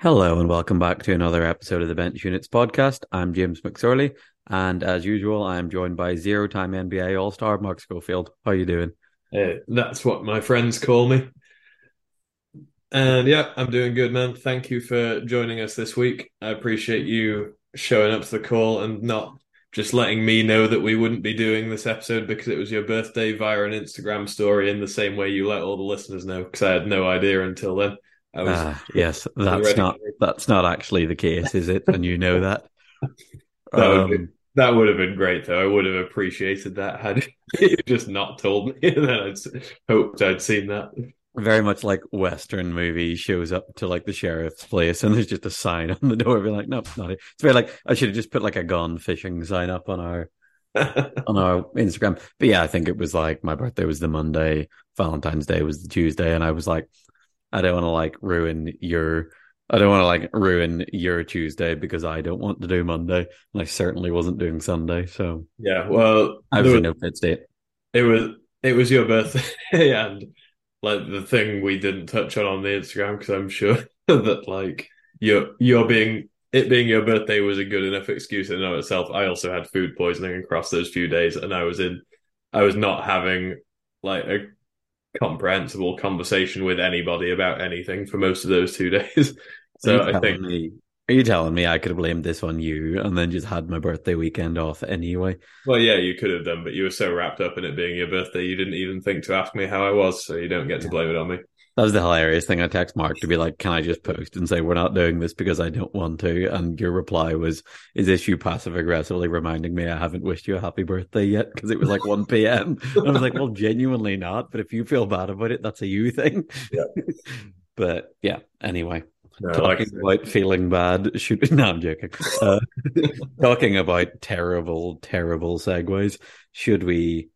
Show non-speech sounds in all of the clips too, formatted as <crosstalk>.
Hello and welcome back to another episode of the Bench Units podcast. I'm James McSorley, and as usual, I am joined by zero-time NBA All-Star Mark Schofield. How are you doing? Hey, that's what my friends call me. And yeah, I'm doing good, man. Thank you for joining us this week. I appreciate you showing up to the call and not just letting me know that we wouldn't be doing this episode because it was your birthday via an Instagram story in the same way you let all the listeners know because I had no idea until then. I was Ah, yes, <laughs> that's not that's not actually the case, is it? And you know <laughs> that. That would, be, Um, that would have been great, though. I would have appreciated that had <laughs> you just not told me. then I'd hoped I'd seen that. very much like Western movie shows up to like the sheriff's place, and there's just a sign on the door, being like, "Nope, not it." It's very like I should have just put like a gone fishing sign up on our on our Instagram. But yeah, I think it was like my birthday was the Monday, Valentine's Day was the Tuesday, and I was like, I don't want to like ruin your, I don't want to like ruin your Tuesday because I don't want to do Monday, and I certainly wasn't doing Sunday, so yeah, well, I was in no fit state. It was it was your birthday, <laughs> and like the thing we didn't touch on on the Instagram because I'm sure <laughs> that like you're you're being it being your birthday was a good enough excuse in and of itself. I also had food poisoning across those few days, and I was in I was not having like a comprehensible conversation with anybody about anything for most of those two <laughs> days. So I think me, are you telling me I could have blamed this on you and then just had my birthday weekend off anyway? well, yeah, you could have done, but you were so wrapped up in it being your birthday, you didn't even think to ask me how I was, so you don't get to blame it on me. That was the hilarious thing. I text Mark to be like, "Can I just post and say we're not doing this because I don't want to?" And your reply was, "Is this you passive aggressively reminding me I haven't wished you a happy birthday yet?" Because it was like one p.m. And I was like, "Well, genuinely not. But if you feel bad about it, that's a you thing." Yeah. <laughs> but yeah. Anyway, No, talking like about feeling bad. Should <laughs> no, I'm joking. Uh, <laughs> talking about terrible, terrible segues. Should we?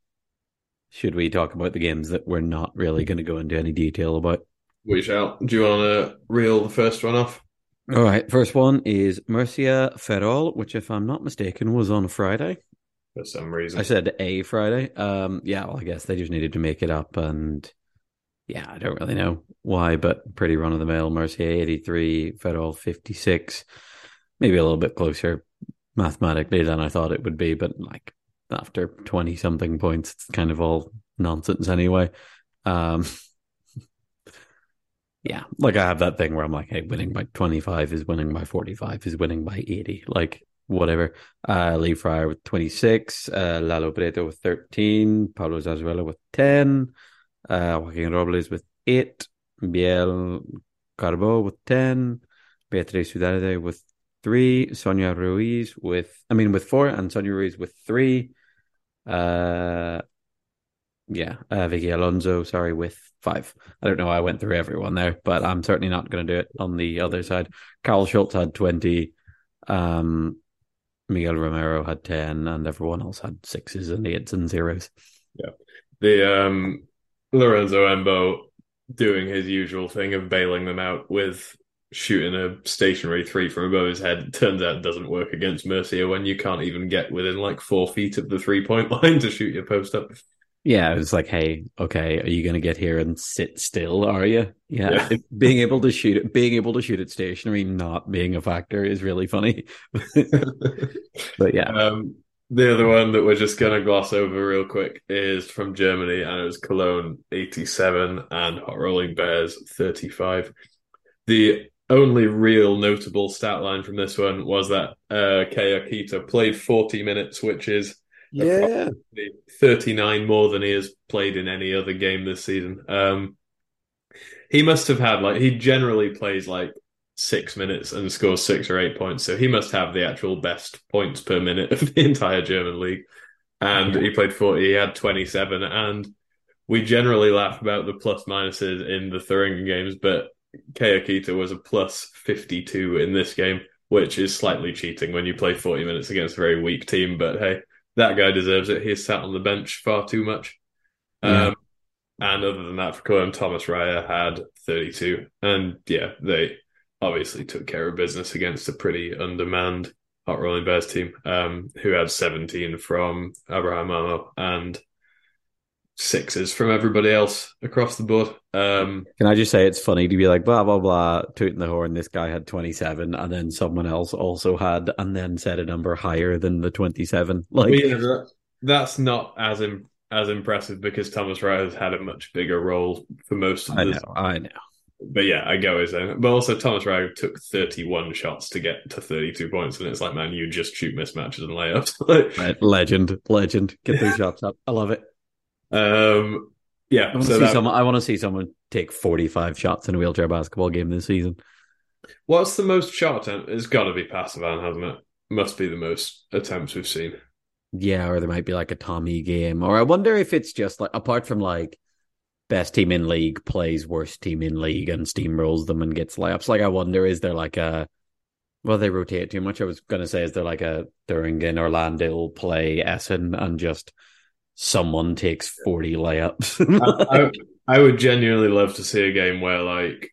Should we talk about the games that we're not really going to go into any detail about? We shall. Do you want to reel the first one off? All right, first one is Murcia Ferrol, which, if I'm not mistaken, was on Friday. For some reason. I said a Friday. Um, yeah, well, I guess they just needed to make it up, and yeah, I don't really know why, but pretty run of the mill. Murcia 83, Ferrol 56, maybe a little bit closer mathematically than I thought it would be, but like after 20 something points, it's kind of all nonsense anyway. Um, <laughs> yeah, like I have that thing where I'm like, hey, winning by 25 is winning by 45 is winning by 80. Like, whatever. Uh, Lee Fryer with 26, uh, Lalo Breto with 13, Pablo Zazuela with 10, uh, Joaquin Robles with 8, Biel Carbo with 10, Beatriz Ciudadde with 3, Sonia Ruiz with, I mean, with 4, and Sonia Ruiz with 3. Uh, yeah, uh, Vicky Alonso, sorry, with five. I don't know why I went through everyone there, but I'm certainly not going to do it on the other side. Carl Schultz had 20, um, Miguel Romero had 10, and everyone else had sixes and eights and zeros. Yeah. The um, Lorenzo Embo doing his usual thing of bailing them out with shooting a stationary three from above his head. Turns out it doesn't work against Murcia when you can't even get within like four feet of the three point <laughs> line to shoot your post up. Yeah, it was like, hey, okay, are you going to get here and sit still? Are you? Yeah, Yeah. <laughs> Being able to shoot it, being able to shoot it stationary, not being a factor is really funny. <laughs> but yeah, Um, the other one that we're just going to gloss over real quick is from Germany, and it was Cologne 87 and Hot Rolling Bears 35. The only real notable stat line from this one was that uh, Kei Akita played 40 minutes, which is yeah, 39 more than he has played in any other game this season. Um, he must have had, like, he generally plays like six minutes and scores six or eight points. So he must have the actual best points per minute of the entire German league. And Yeah. he played 40, he had 27. And we generally laugh about the plus minuses in the Thuringen games, but Kei Akita was a plus 52 in this game, which is slightly cheating when you play 40 minutes against a very weak team. But hey, that guy deserves it. He's sat on the bench far too much. Yeah. Um, and other than that, for Cologne, Thomas Raya had 32. And yeah, they obviously took care of business against a pretty undermanned Hot Rolling Bears team, um, who had 17 from Abraham Amo and sixes from everybody else across the board. Um, Can I just say it's funny to be like blah blah blah, tooting the horn. This guy had twenty seven, and then someone else also had, and then said a number higher than the twenty seven. <laughs> Like, yeah, that's not as Im- as impressive because Thomas Wright has had a much bigger role for most of I the. know, I know. But yeah, I go as in. But also, Thomas Wright took 31 shots to get to 32 points, and it's like, man, you just shoot mismatches and layups. <laughs> Like, legend, legend. Get those shots up. I love it. Um, yeah. I want to So see that, someone. I want to see someone take forty five shots in a wheelchair basketball game this season. what's the most shot attempt? It's got to be Passivan, hasn't it? Must be the most attempts we've seen. Yeah, or there might be like a Tommy game, or I wonder if it's just like apart from like best team in league plays worst team in league and steamrolls them and gets layups. Like I wonder, is there like a well they rotate too much? I was gonna say, is there like a Thuringen or Lahn-Dill play Essen and just someone takes forty layups? <laughs> I, I, I would genuinely love to see a game where, like,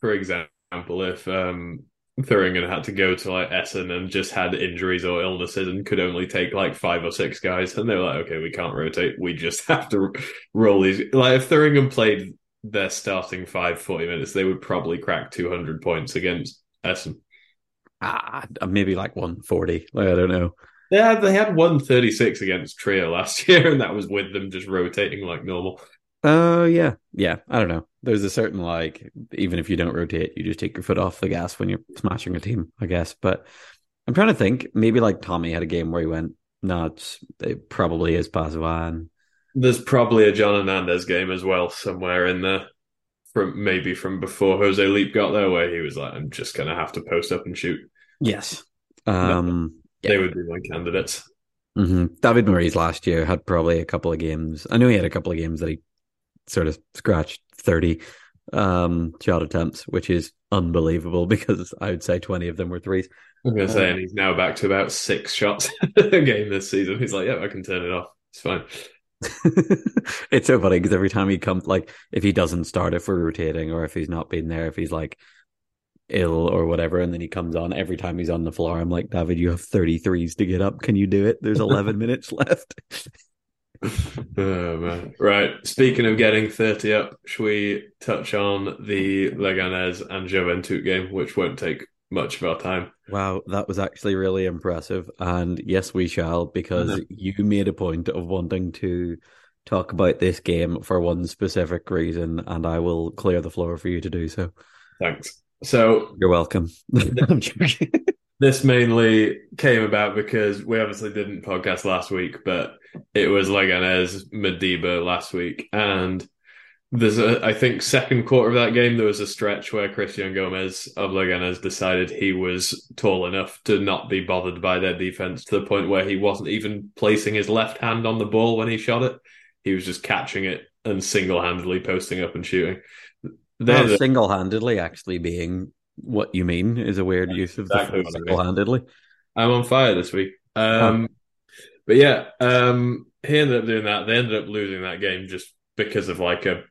for example, if um, Thuringen had to go to like Essen and just had injuries or illnesses and could only take like five or six guys, and they were like, okay, we can't rotate, we just <laughs> have to roll these. Like, if Thuringen played their starting five 40 minutes, they would probably crack 200 points against Essen. ah, maybe like one forty. Like, I don't know. They had, they had 136 against Trier last <laughs> year, and that was with them just rotating like normal. Uh, yeah, yeah. I don't know. There's a certain like, even if you don't rotate, you just take your foot off the gas when you're smashing a team, I guess. But I'm trying to think. Maybe like Tommy had a game where he went nuts. It probably is Pasavan. There's probably a John Hernandez game as well somewhere in there, from maybe from before Jose Leap got there, where he was like, "I'm just gonna have to post up and shoot." Yes. Um. They would be my candidates. hmm David Murray's last year had probably a couple of games. I know he had a couple of games that he sort of scratched 30 um shot attempts, which is unbelievable <laughs> because I would say 20 of them were threes. I'm gonna say, Uh, and he's now back to about six shots <laughs> a game this season. He's like, "Yeah, I can turn it off. It's fine." <laughs> it's so funny because every time he comes, like, if he doesn't start, if we're rotating, or if he's not been there, if he's like ill or whatever, and then he comes on, every time he's on the floor, I'm like, David, you have 33s to get up. Can you do it? There's 11 <laughs> minutes left. <laughs> Oh, man. Right. Speaking of getting 30 up, should we touch on the Leganés and Juventud game, which won't take much of our time? Wow, that was actually really impressive. And yes, we shall, because you made a point of wanting to talk about this game for one specific reason, and I will clear the floor for you to do so. Thanks. So You're welcome. <laughs> This mainly came about because we obviously didn't podcast last week, but it was Leganés Mediba last week, and there's a I think second quarter of that game there was a stretch where Christian Gomez of Leganés decided he was tall enough to not be bothered by their defense to the point where he wasn't even placing his left hand on the ball when he shot it. He was just catching it and single handedly posting up and shooting. They're the- single handedly actually being what you mean is a weird use of exactly the I mean. single handedly. I'm on fire this week. Um, But yeah, um, he ended up doing that. They ended up losing that game just because of like a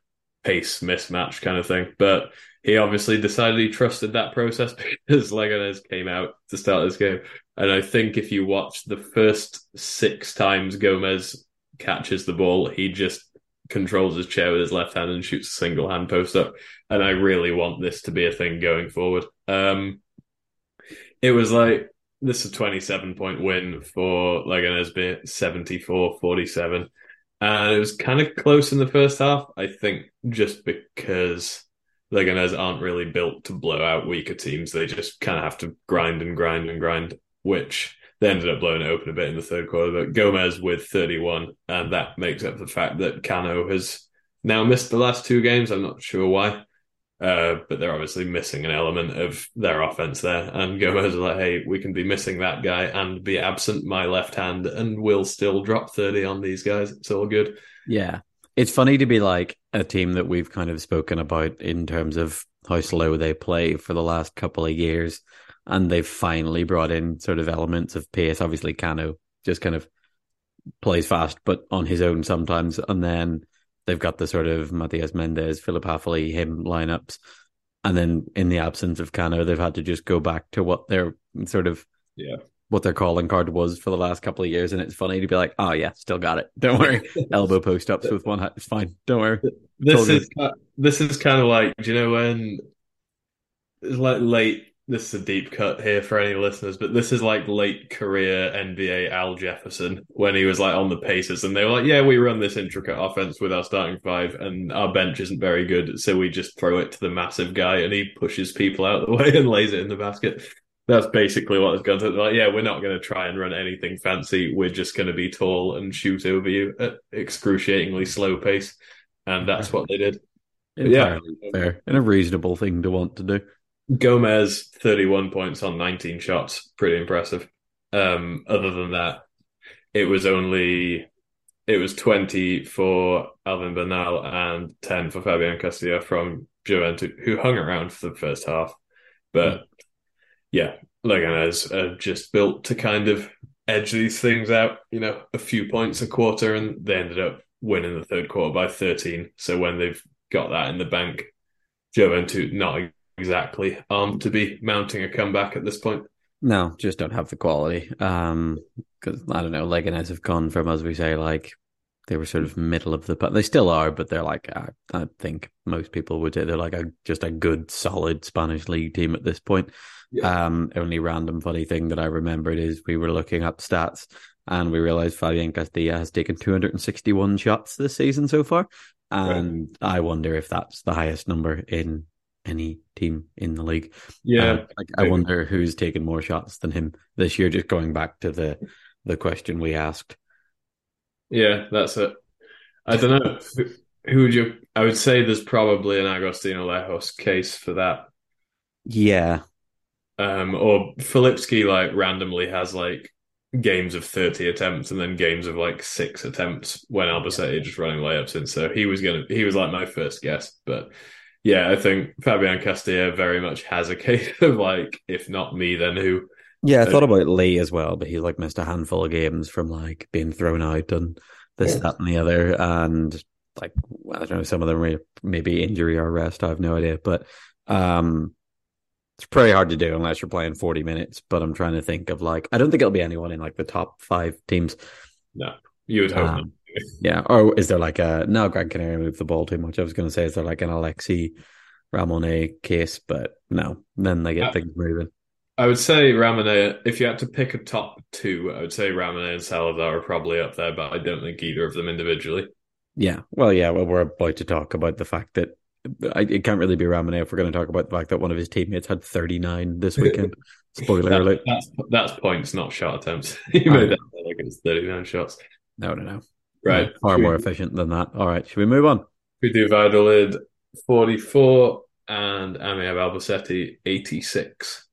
pace mismatch kind of thing. But he obviously decided he trusted that process <laughs> because Leganes came out to start this game. And I think if you watch the first six times Gomez catches the ball, he just controls his chair with his left hand and shoots a single hand post up. And I really want this to be a thing going forward. Um, it was like this is a 27 point win for Leganes, 74 47. And it was kind of close in the first half, I think, just because Leganes aren't really built to blow out weaker teams. They just kind of have to grind and grind and grind, which they ended up blowing it open a bit in the third quarter. But Gomez with 31, and that makes up the fact that Cano has now missed the last two games. I'm not sure why. Uh, but they're obviously missing an element of their offense there. And Gomez is like, hey, we can be missing that guy and be absent my left hand, and we'll still drop 30 on these guys. It's all good. Yeah. It's funny to be like a team that we've kind of spoken about in terms of how slow they play for the last couple of years. And they've finally brought in sort of elements of pace. Obviously, Cano just kind of plays fast, but on his own sometimes. And then they've got the sort of Matias Mendez, Philip Haffley, him lineups. And then in the absence of Cano, they've had to just go back to what their sort of Yeah. what their calling card was for the last couple of years, and it's funny to be like, "Oh yeah, still got it. Don't worry." <laughs> Elbow post ups with one hand, it's fine. Don't worry. This is this is kind of like, do you know when it's like late? This is a deep cut here for any listeners, but this is like late career NBA Al Jefferson when he was like on the Pacers, and they were like, "Yeah, we run this intricate offense with our starting five, and our bench isn't very good, so we just throw it to the massive guy, and he pushes people out of the <laughs> way and lays it in the basket." That's basically what it's going to like. Yeah, we're not going to try and run anything fancy. We're just going to be tall and shoot over you at excruciatingly slow pace, and that's what they did. Entirely yeah, fair and a reasonable thing to want to do. Gomez, thirty-one points on nineteen shots, pretty impressive. Um, other than that, it was only it was twenty for Alvin Bernal and ten for Fabian Castilla from Juventus, who hung around for the first half, but. Mm yeah, Leganes are just built to kind of edge these things out, you know, a few points a quarter, and they ended up winning the third quarter by 13. So when they've got that in the bank, Juventus not exactly armed to be mounting a comeback at this point. No, just don't have the quality. Um, because I don't know, Leganes have gone from, as we say, like they were sort of middle of the, but they still are, but they're like, I, I think most people would say they're like a just a good, solid Spanish league team at this point. Yeah. Um, only random funny thing that I remembered is we were looking up stats and we realized Fabian Castilla has taken 261 shots this season so far. And right. I wonder if that's the highest number in any team in the league. Yeah. Um, like, I wonder who's taken more shots than him this year, just going back to the, the question we asked. Yeah, that's it. I don't know. who, who would you? I would say there's probably an Agustin Alejos case for that. Yeah, um, or Filipski like randomly has like games of 30 attempts and then games of like six attempts when Albacete yeah. just running layups in. So he was gonna he was like my first guess. But yeah, I think Fabian Castilla very much has a case <laughs> of like, if not me, then who? Yeah, I thought about Lee as well, but he's like missed a handful of games from like being thrown out and this, yeah. that, and the other. And like I don't know, some of them may, maybe injury or rest, I have no idea. But um it's pretty hard to do unless you're playing 40 minutes. But I'm trying to think of like, I don't think it'll be anyone in like the top five teams. No, you would hope. Um, yeah. Or is there like a, no, Gran Canaria moved the ball too much. I was going to say, is there like an Alexi Ramone case? But no, then they get uh, things moving. I would say Ramone, if you had to pick a top two, I would say Ramone and Salazar are probably up there, but I don't think either of them individually. Yeah. Well, yeah. Well, we're about to talk about the fact that I, it can't really be Ramone if we're going to talk about the fact that one of his teammates had 39 this weekend. <laughs> Spoiler that, alert. That's, that's points, not shot attempts. he made that like it was 39 shots. No, no, no. Right. Far more efficient than that. All right. Should we move on? We do Valladolid 44 and Amiab Albacete 86.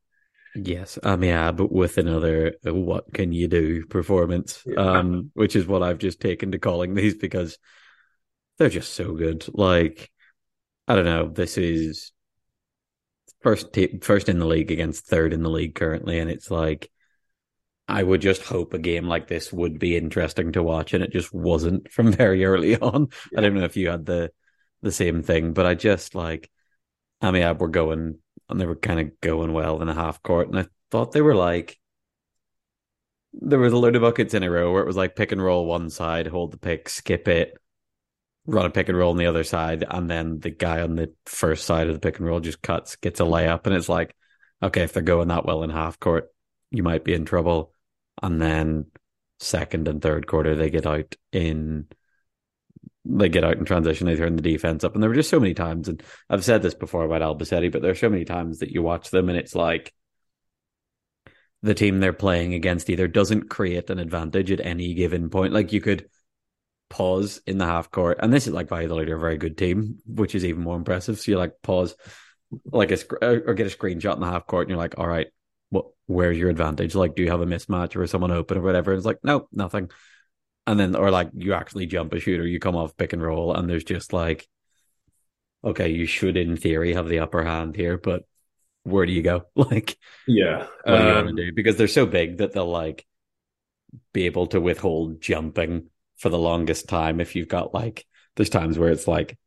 Yes, Amiab with another uh, what can you do performance, yeah. um, which is what I've just taken to calling these because they're just so good. Like I don't know. This is first t- first in the league against third in the league currently, and it's like I would just hope a game like this would be interesting to watch, and it just wasn't <laughs> from very early on. Yeah. I don't know if you had the the same thing, but I just like Amiab were going and they were kind of going well in a half court, and I thought they were like there was a load of buckets in a row where it was like pick and roll one side, hold the pick, skip it, run a pick and roll on the other side, and then the guy on the first side of the pick and roll just cuts, gets a layup, and it's like, okay, if they're going that well in half court, you might be in trouble. And then second and third quarter, they get out in they get out in transition, they turn the defense up. And there were just so many times, and I've said this before about Albacete, but there are so many times that you watch them and it's like the team they're playing against either doesn't create an advantage at any given point. Like you could pause in the half court, and this is like Valladolid are a very good team, which is even more impressive. So you like pause, like a or get a screenshot in the half court, and you're like, all right, what? Where's your advantage? Like, do you have a mismatch or someone open or whatever? It's like, no, nothing. And then, or like you actually jump a shooter, you come off pick and roll, and there's just like, okay, you should in theory have the upper hand here, but where do you go? <laughs> Like, yeah, what do you want to um, do? Because they're so big that they'll like be able to withhold jumping for the longest time if you've got like there's times where it's like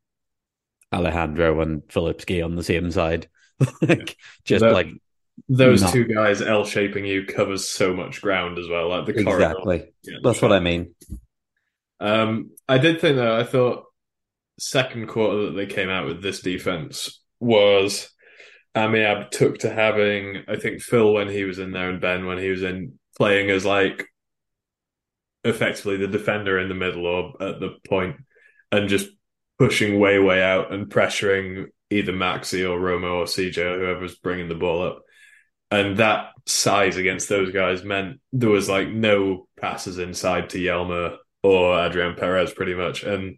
Alejandro and Filipski on the same side. <laughs> like just that, like those not- two guys L shaping you covers so much ground as well. Like the corridor. exactly. Yeah, That's what I mean. Um, I did think though. I thought second quarter that they came out with this defense was Amiab took to having. I think Phil when he was in there and Ben when he was in playing as like effectively the defender in the middle or at the point and just pushing way way out and pressuring either Maxi or Romo or CJ or whoever's bringing the ball up. And that size against those guys meant there was like no passes inside to Yelmer or Adrian Perez pretty much. And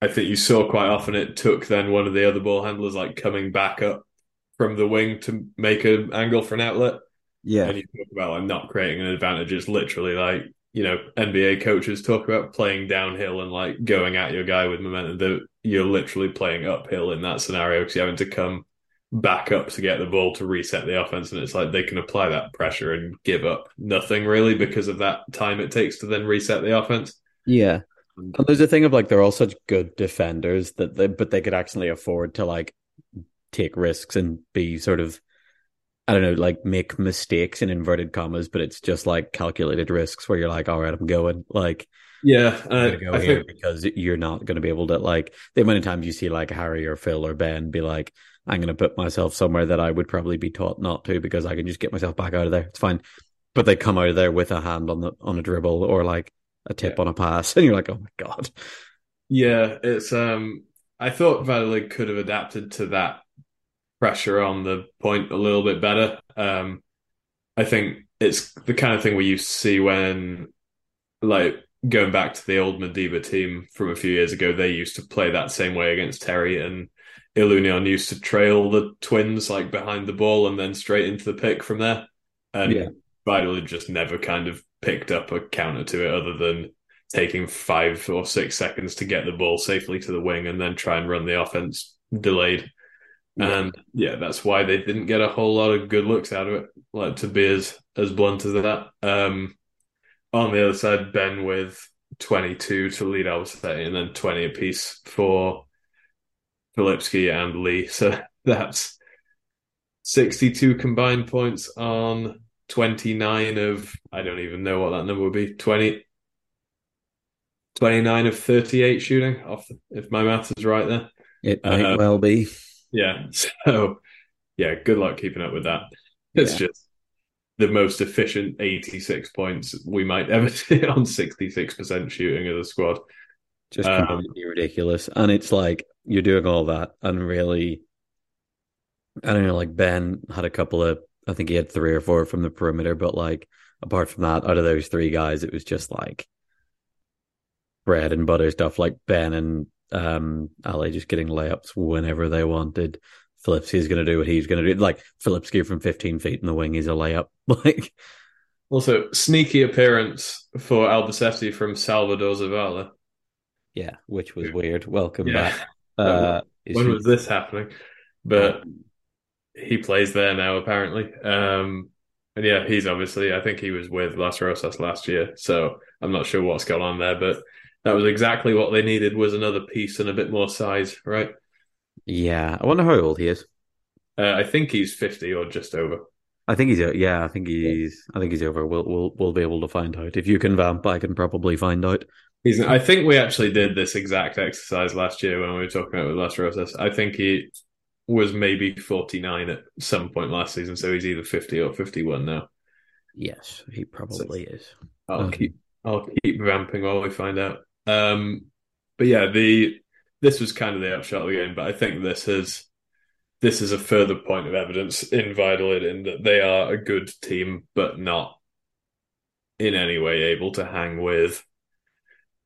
I think you saw quite often it took then one of the other ball handlers like coming back up from the wing to make an angle for an outlet. Yeah. And you talk about like not creating an advantage. It's literally like, you know, NBA coaches talk about playing downhill and like going at your guy with momentum. That You're literally playing uphill in that scenario because you're having to come back up to get the ball to reset the offense. And it's like they can apply that pressure and give up nothing really because of that time it takes to then reset the offense. Yeah. And there's a thing of like they're all such good defenders that they but they could actually afford to like take risks and be sort of I don't know, like make mistakes in inverted commas, but it's just like calculated risks where you're like, all right, I'm going. Like Yeah. I'm Uh, gonna go I here think, because you're not gonna be able to like the amount of times you see like Harry or Phil or Ben be like, I'm gonna put myself somewhere that I would probably be taught not to because I can just get myself back out of there. It's fine. But they come out of there with a hand on the on a dribble or like a tip on a pass, <laughs> and you're like, oh my god. yeah, it's, um, I thought Valladolid could have adapted to that pressure on the point a little bit better. Um, I think it's the kind of thing where you see when, like, going back to the old Madiba team from a few years ago, they used to play that same way against Terry, and Ilunion used to trail the twins like behind the ball and then straight into the pick from there. And Yeah. Valladolid just never kind of picked up a counter to it other than taking five or six seconds to get the ball safely to the wing and then try and run the offense delayed. Yeah. And yeah, that's why they didn't get a whole lot of good looks out of it. Like to be as as blunt as that. Um, on the other side, Ben with twenty two to lead Albacete and then twenty apiece for Filipski and Lee. <laughs> So that's sixty two combined points on twenty nine of I don't even know what that number would be 20, 29 of thirty eight shooting. Off if my math is right there. It might Uh, well be. Yeah. <laughs> So, yeah, good luck keeping up with that. It's Yeah. just the most efficient 86 points we might ever <laughs> see on 66% shooting of the squad. Just Um, completely ridiculous. And it's like you're doing all that and really I don't know, like Ben had a couple of I think he had three or four from the perimeter, but like apart from that, out of those three guys, it was just like bread and butter stuff like Ben and um Ali just getting layups whenever they wanted. Filipski's gonna do what he's gonna do. Like Filipski from fifteen feet in the wing is a layup. <laughs> Like Also, sneaky appearance for Albacete from Salvador Zavala. yeah, which was weird. Welcome Yeah. back. <laughs> Uh When was this happening? But he plays there now, apparently. Um, and yeah, he's obviously, I think he was with Las Rosas last year. So I'm not sure what's going on there, but that was exactly what they needed was another piece and a bit more size, right? Yeah, I wonder how old he is. Uh, I think he's 50 or just over. I think he's o- yeah, I think he's I think he's over. We'll we'll we'll be able to find out. If you can vamp, I can probably find out. He's, I think we actually did this exact exercise last year when we were talking about with Las Rosas. I think he was maybe 49 at some point last season. So he's either 50 or 51 now. Yes, he probably is. I'll Um, keep I'll keep vamping while we find out. Um, but yeah, the this was kind of the upshot of the game. But I think this is this is a further point of evidence in Valladolid in that they are a good team, but not in any way able to hang with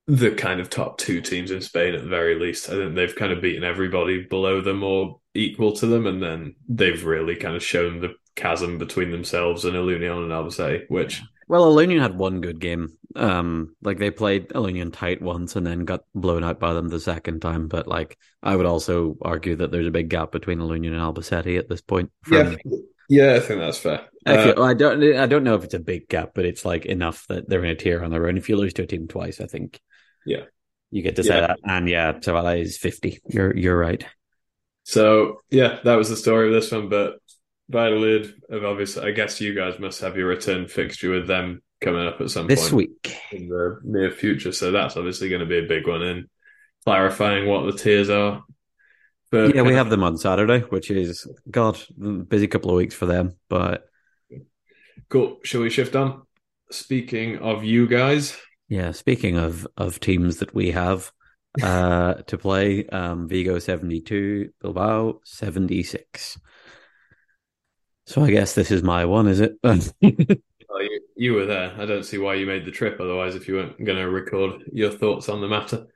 the kind of top two teams in Spain at the very least. I think they've kind of beaten everybody below them or equal to them, and then they've really kind of shown the chasm between themselves and Ilunion and Albacete, which Well, Ilunion had one good game. Um, like they played Ilunion tight once and then got blown out by them the second time. But like, I would also argue that there's a big gap between Ilunion and Albacete at this point. From, yeah, I think that's fair. I, Uh, I don't, I don't know if it's a big gap, but it's like enough that they're in a tier on their own. If you lose to a team twice, I think, Yeah. you get to say Yeah. that. And yeah, Zavala is fifty. You're you're right. So yeah, that was the story of this one. But Valladolid have obviously. I guess you guys must have your return fixture with them coming up at some this point week. in the near future. So that's obviously going to be a big one in clarifying what the tiers are. But Yeah, we have them on Saturday, which is God busy couple of weeks for them. But cool. Shall we shift on? Speaking of you guys, yeah, speaking of of teams that we have uh to play, um Vigo seventy two, Bilbao seventy six. So I guess this is my one, is it? well, <laughs> you, you were there. I don't see why you made the trip. Otherwise, if you weren't going to record your thoughts on the matter.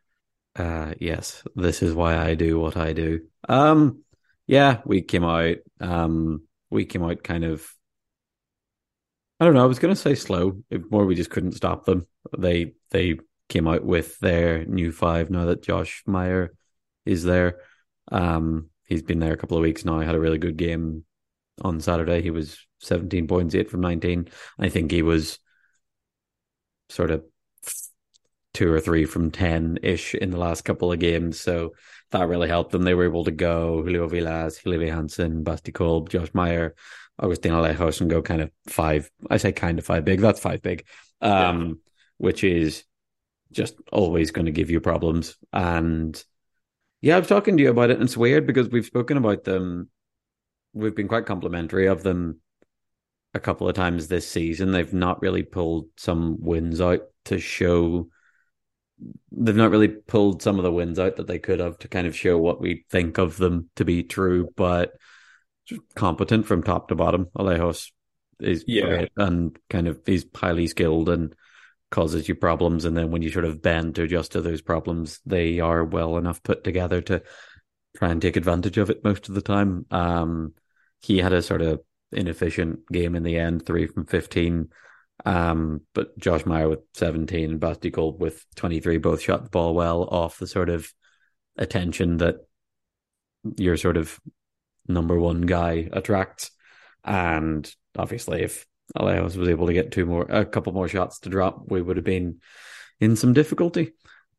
Uh, yes, this is why I do what I do. Um, yeah, we came out. Um, we came out kind of. I don't know. I was going to say slow, more we just couldn't stop them. They they came out with their new five now that Josh Meyer is there. Um, he's been there a couple of weeks now. Had a really good game on Saturday. He was seventeen points, eight from nineteen. I think he was sort of two or three from 10 ish in the last couple of games. So that really helped them. They were able to go Julio Vilas, Hilary Hansen, Basti Kolb, Josh Meyer, Agustin Alejos, and go kind of five. I say kind of five big. That's five big, um, yeah. which is just always going to give you problems. And yeah, I was talking to you about it. And it's weird because we've spoken about them. We've been quite complimentary of them a couple of times this season. They've not really pulled some wins out to show they've not really pulled some of the wins out that they could have to kind of show what we think of them to be true, but competent from top to bottom. Alejos is yeah. great and kind of he's highly skilled and causes you problems. And then when you sort of bend to adjust to those problems, they are well enough put together to try and take advantage of it most of the time. Um, he had a sort of inefficient game in the end, three from 15 um, but Josh Meyer with 17 and Basti Kolb with 23 both shot the ball well off the sort of attention that your sort of number one guy attracts. And obviously, if Alejos was able to get two more, a couple more shots to drop, we would have been in some difficulty.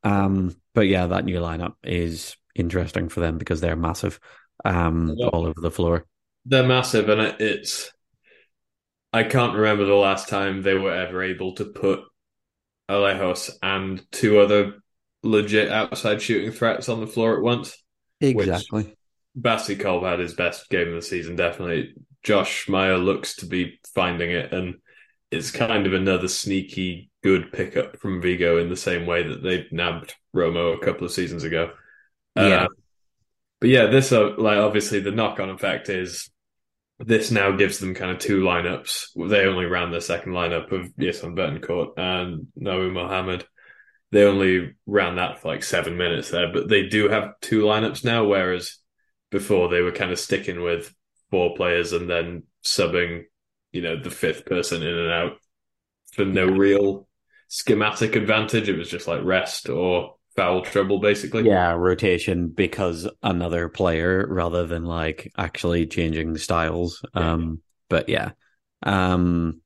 Um, but yeah, that new lineup is interesting for them because they're massive, um, all over the floor. They're massive, and it's I can't remember the last time they were ever able to put Alejos and two other legit outside shooting threats on the floor at once. Exactly. Basti Kolb had his best game of the season, definitely. Josh Meyer looks to be finding it, and it's kind of another sneaky good pickup from Vigo in the same way that they nabbed Romo a couple of seasons ago. Yeah. Uh, but yeah, this uh, like obviously the knock on effect is this now gives them kind of two lineups. They only ran their second lineup of Jason Betancourt and Nabu Mohammed. They only ran that for like seven minutes there, but they do have two lineups now, whereas before they were kind of sticking with four players and then subbing, you know, the fifth person in and out for no real schematic advantage. It was just like rest or foul trouble basically. Yeah, rotation because another player rather than like actually changing styles. Yeah. Um but yeah. Um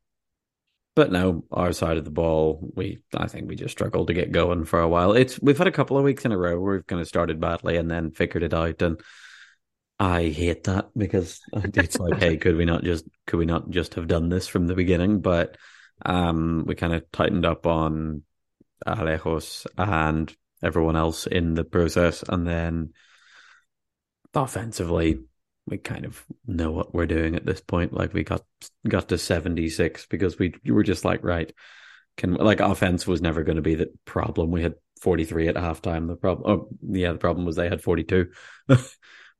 but no, our side of the ball, we I think we just struggled to get going for a while. It's we've had a couple of weeks in a row where we've kind of started badly and then figured it out and I hate that because it's like, hey, could we not just could we not just have done this from the beginning? But um we kind of tightened up on Alejos and everyone else in the process. And then offensively, we kind of know what we're doing at this point. Like we got got to seventy six because we were just like right, can like offense was never going to be the problem. We had forty three at halftime. The problem, oh yeah, the problem was they had forty two. <laughs>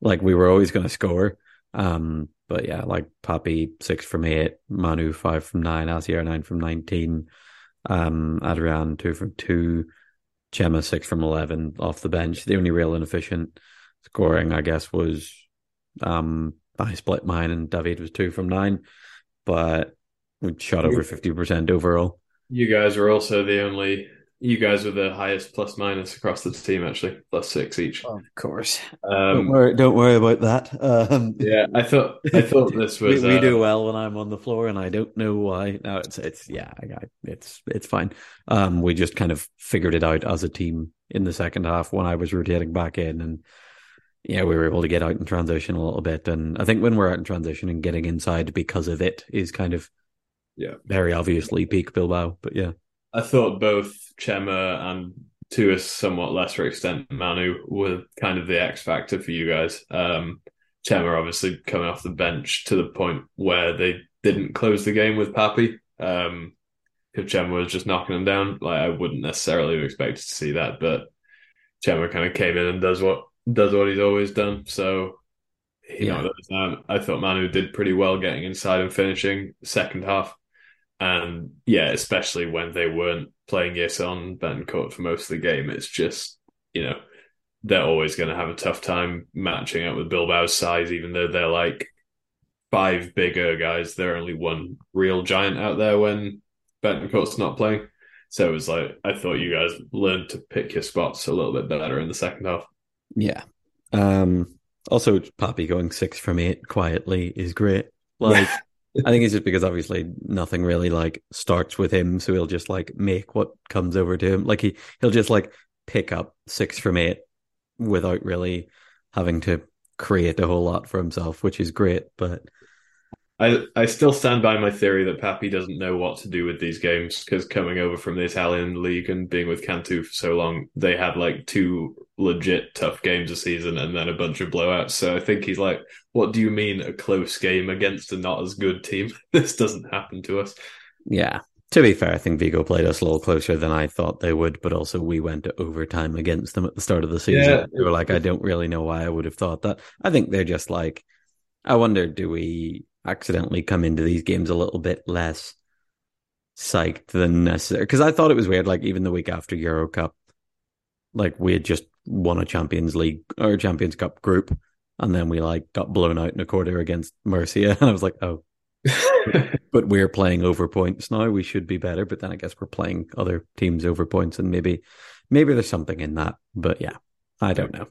like we were always going to score. Um, but yeah, like Papi six from eight, Manu five from nine, Asier nine from nineteen, um, Adrian two from two, Chema six from eleven off the bench. The only real inefficient scoring, I guess, was um I split mine and David was two from nine, but we shot over fifty percent overall. You guys were also the only you guys were the highest plus minus across the team, actually, plus six each. Of course. Um, don't worry, don't worry about that. Um, yeah, I thought I thought this <laughs> was. we, we uh, do well when I'm on the floor, and I don't know why. No, it's it's yeah, I, it's it's fine. Um, we just kind of figured it out as a team in the second half when I was rotating back in, and yeah, we were able to get out in transition a little bit. And I think when we're out in transition and getting inside because of it is kind of yeah very obviously peak Bilbao. But yeah, I thought both Chema and to a somewhat lesser extent Manu were kind of the X factor for you guys. Um, Chema obviously coming off the bench to the point where they didn't close the game with Papi. Um, if Chema was just knocking them down, like I wouldn't necessarily have expected to see that, but Chema kind of came in and does what does what he's always done. So you yeah. know, I thought Manu did pretty well getting inside and finishing second half. And yeah, especially when they weren't playing it on Betancourt for most of the game, it's just, you know, they're always going to have a tough time matching up with Bilbao's size, even though they're like five bigger guys. They're only one real giant out there when Betancourt's not playing. So it was like, I thought you guys learned to pick your spots a little bit better in the second half. Yeah. Um, also, Papi going six from eight quietly is great. Like, <laughs> I think it's just because obviously nothing really like starts with him, so he'll just like make what comes over to him. Like he he'll just like pick up six from eight without really having to create a whole lot for himself, which is great. But I I still stand by my theory that Papi doesn't know what to do with these games because coming over from the Italian league and being with Cantu for so long, they had like two legit tough games a season and then a bunch of blowouts. So I think he's like, "What do you mean a close game against a not as good team? <laughs> this doesn't happen to us." Yeah. To be fair, I think Vigo played us a little closer than I thought they would, but also we went to overtime against them at the start of the season. Yeah. They were like, I don't really know why I would have thought that. I think they're just like, I wonder, do we accidentally come into these games a little bit less psyched than necessary. Because I thought it was weird, like even the week after Euro Cup, like we had just won a Champions League or Champions Cup group, and then we like got blown out in a quarter against Murcia, <laughs> and I was like, oh. <laughs> but we're playing over points now. We should be better, but then I guess we're playing other teams over points, and maybe, maybe there's something in that. But yeah, I don't know.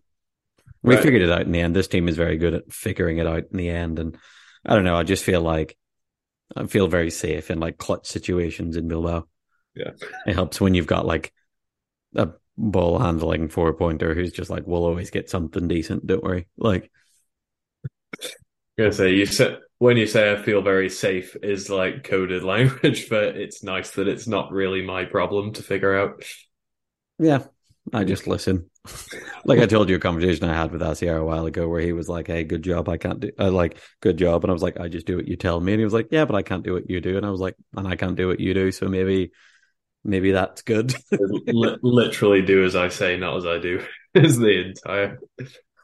We right. figured it out in the end. This team is very good at figuring it out in the end, and I don't know. I just feel like I feel very safe in like clutch situations in Bilbao. Yeah, it helps when you've got like a ball handling four pointer who's just like, we'll always get something decent. Don't worry. Like, I'm gonna say you said when you say I feel very safe is like coded <laughs> language, but it's nice that it's not really my problem to figure out. Yeah, I just listen. <laughs> like I told you a conversation I had with Asier a while ago where he was like, Hey, good job. I can't do uh, like good job. And I was like, I just do what you tell me. And he was like, Yeah, but I can't do what you do. And I was like, and I can't do what you do. So maybe maybe that's good. literally do as I say, not as I do, <laughs> is the entire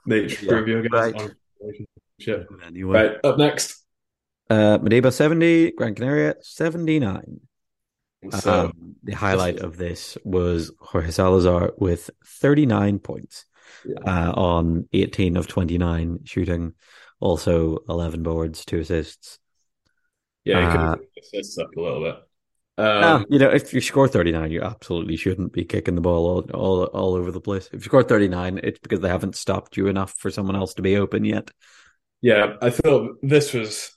nature yeah, of your guys' right. relationship. Anyway. Right, up next. Uh Madiba 70, Gran Canaria 79. So, um, the highlight of this was Jorge Salazar with 39 points yeah. uh, on 18 of 29 shooting, also 11 boards, two assists. Yeah, he could uh, assists up a little bit. Um, you know, if you score 39, you absolutely shouldn't be kicking the ball all, all all over the place. If you score 39, it's because they haven't stopped you enough for someone else to be open yet. Yeah, I thought this was.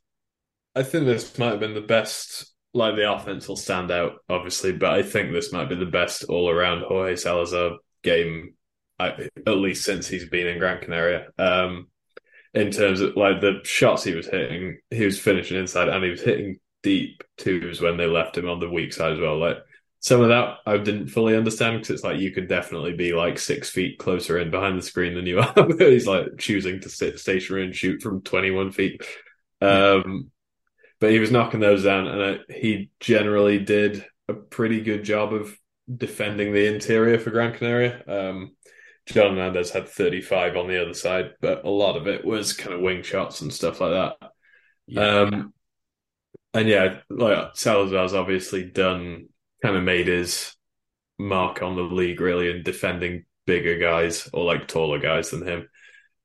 I think this might have been the best like the offense will stand out, obviously, but I think this might be the best all around Jorge Salazar game, at least since he's been in Gran Canaria. Um, in terms of like the shots he was hitting, he was finishing inside and he was hitting deep twos when they left him on the weak side as well. Like some of that I didn't fully understand because it's like you could definitely be like six feet closer in behind the screen than you <laughs> are. he's like choosing to sit stationary and shoot from 21 feet. Um, but he was knocking those down, and he generally did a pretty good job of defending the interior for Gran Canaria. Um, John Hernandez had 35 on the other side, but a lot of it was kind of wing shots and stuff like that. Yeah. Um, and yeah, like Salazar's obviously done, kind of made his mark on the league really in defending bigger guys or like taller guys than him.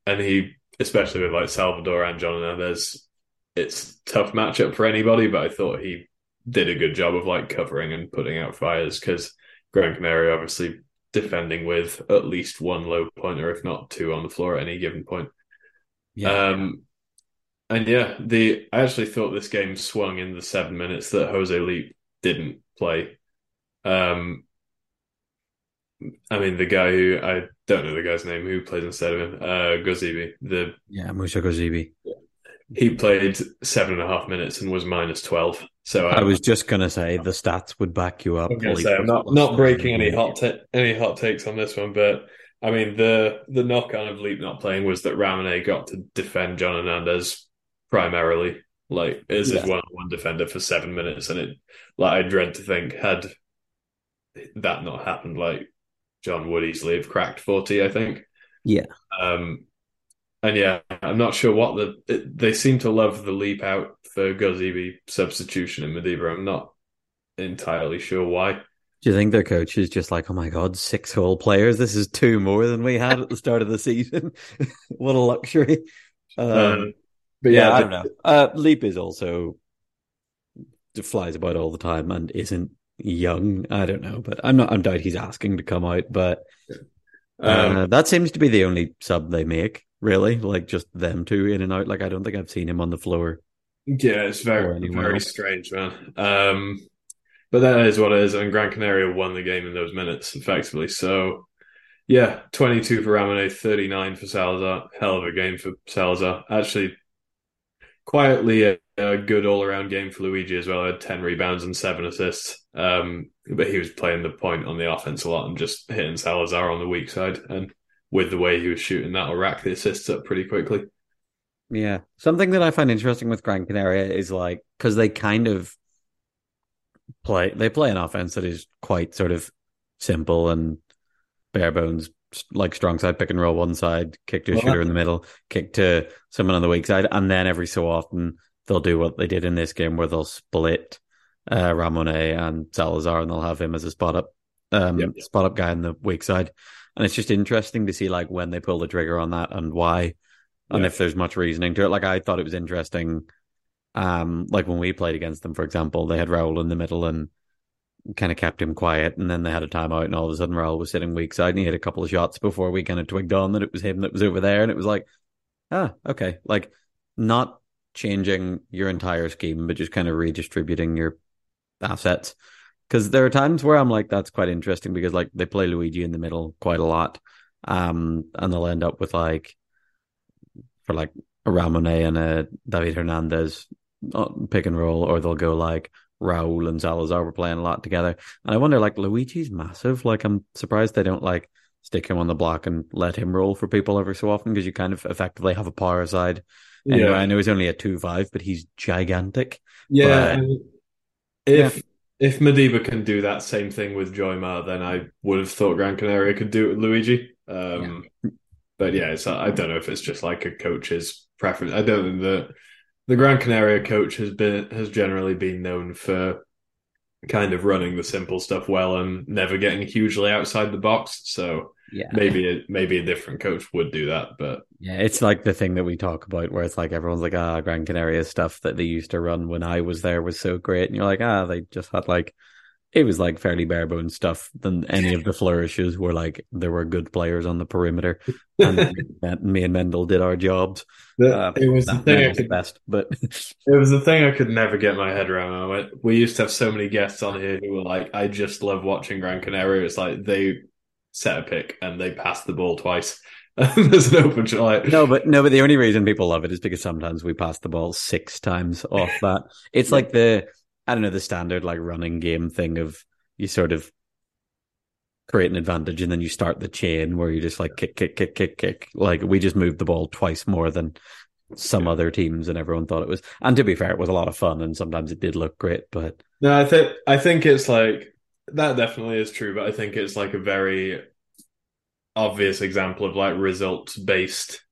And he, especially with like Salvador and John Hernandez, it's tough matchup for anybody, but I thought he did a good job of like covering and putting out fires because Gran Canaria obviously defending with at least one low pointer, if not two, on the floor at any given point. Yeah. Um, and yeah, the I actually thought this game swung in the seven minutes that Jose Leap didn't play. Um, I mean, the guy who I don't know the guy's name who plays instead of him, uh, Gozibi. The yeah, Musa Gozibi. He played seven and a half minutes and was minus twelve. So I, I was just gonna say the stats would back you up. I'm, say, I'm not not breaking any hot t- any hot takes on this one, but I mean the the knock on of Leap not playing was that Ramone got to defend John Hernandez primarily, like as yeah. his one on one defender for seven minutes, and it like I dread to think had that not happened, like John would easily have cracked forty. I think. Yeah. Um, and yeah, I'm not sure what the it, they seem to love the leap out for Gozibi substitution in Modiba. I'm not entirely sure why. Do you think their coach is just like, oh my god, six whole players? This is two more than we had at the start of the season. <laughs> what a luxury! Um, um, but yeah, yeah I don't know. Uh, Leap is also flies about all the time and isn't young. I don't know, but I'm not. I'm doubt he's asking to come out. But um, uh, that seems to be the only sub they make, really. Like just them two in and out. Like I don't think I've seen him on the floor. Yeah, it's very very else. strange, man. Um, but that is what it is. And Gran Canaria won the game in those minutes effectively. So yeah, 22 for Ramone, 39 for Salazar. Hell of a game for Salazar. Actually, quietly a, a good all around game for Luigi as well. I had 10 rebounds and seven assists. Um, but he was playing the point on the offense a lot and just hitting Salazar on the weak side. And with the way he was shooting, that'll rack the assists up pretty quickly. Yeah. Something that I find interesting with Gran Canaria is like, because they kind of play, they play an offense that is quite sort of simple and bare bones like strong side pick and roll one side, kick to a well, shooter in the middle, kick to someone on the weak side, and then every so often they'll do what they did in this game where they'll split uh, Ramone and Salazar and they'll have him as a spot up um, yep. spot up guy on the weak side. And it's just interesting to see like when they pull the trigger on that and why and if there's much reasoning to it. Like I thought it was interesting um like when we played against them, for example, they had Raul in the middle and kind of kept him quiet. And then they had a timeout, and all of a sudden Raul was sitting weak side, and he had a couple of shots before we kind of twigged on that it was him that was over there, and it was like, ah, okay, like not changing your entire scheme, but just kind of redistributing your assets. Because there are times where I'm like, that's quite interesting because like they play Luigi in the middle quite a lot, um, and they'll end up with like for like a Ramone and a David Hernandez uh, pick and roll, or they'll go like Raul and Salazar were playing a lot together. And I wonder, like, Luigi's massive. Like, I'm surprised they don't, like, stick him on the block and let him roll for people every so often because you kind of effectively have a power side. Anyway, yeah. I know he's only a 2 5, but he's gigantic. Yeah. But, if. Yeah. If Modiba can do that same thing with Joymar, then I would have thought Gran Canaria could do it with Luigi. Um, yeah. But yeah, it's, I don't know if it's just like a coach's preference. I don't think that the Gran Canaria coach has been has generally been known for kind of running the simple stuff well and never getting hugely outside the box. So yeah, maybe a, maybe a different coach would do that. But yeah, it's like the thing that we talk about where it's like everyone's like, ah, Gran Canaria stuff that they used to run when I was there was so great, and you're like, ah, they just had like it was like fairly bare bones stuff than any of the flourishes were like there were good players on the perimeter and <laughs> me and Mendel did our jobs. Uh, it was the thing I could, best, but <laughs> it was the thing I could never get my head around. I went, we used to have so many guests on here who were like, I just love watching Gran Canaria. It's like they set a pick and they passed the ball twice. <laughs> There's an open shot. No, but no, but the only reason people love it is because sometimes we pass the ball six times off that. It's like the I don't know the standard like running game thing of you sort of create an advantage and then you start the chain where you just like kick, kick, kick, kick, kick. Like we just moved the ball twice more than some yeah. other teams and everyone thought it was. And to be fair, it was a lot of fun and sometimes it did look great, but no, I think I think it's like that definitely is true, but I think it's like a very obvious example of like results based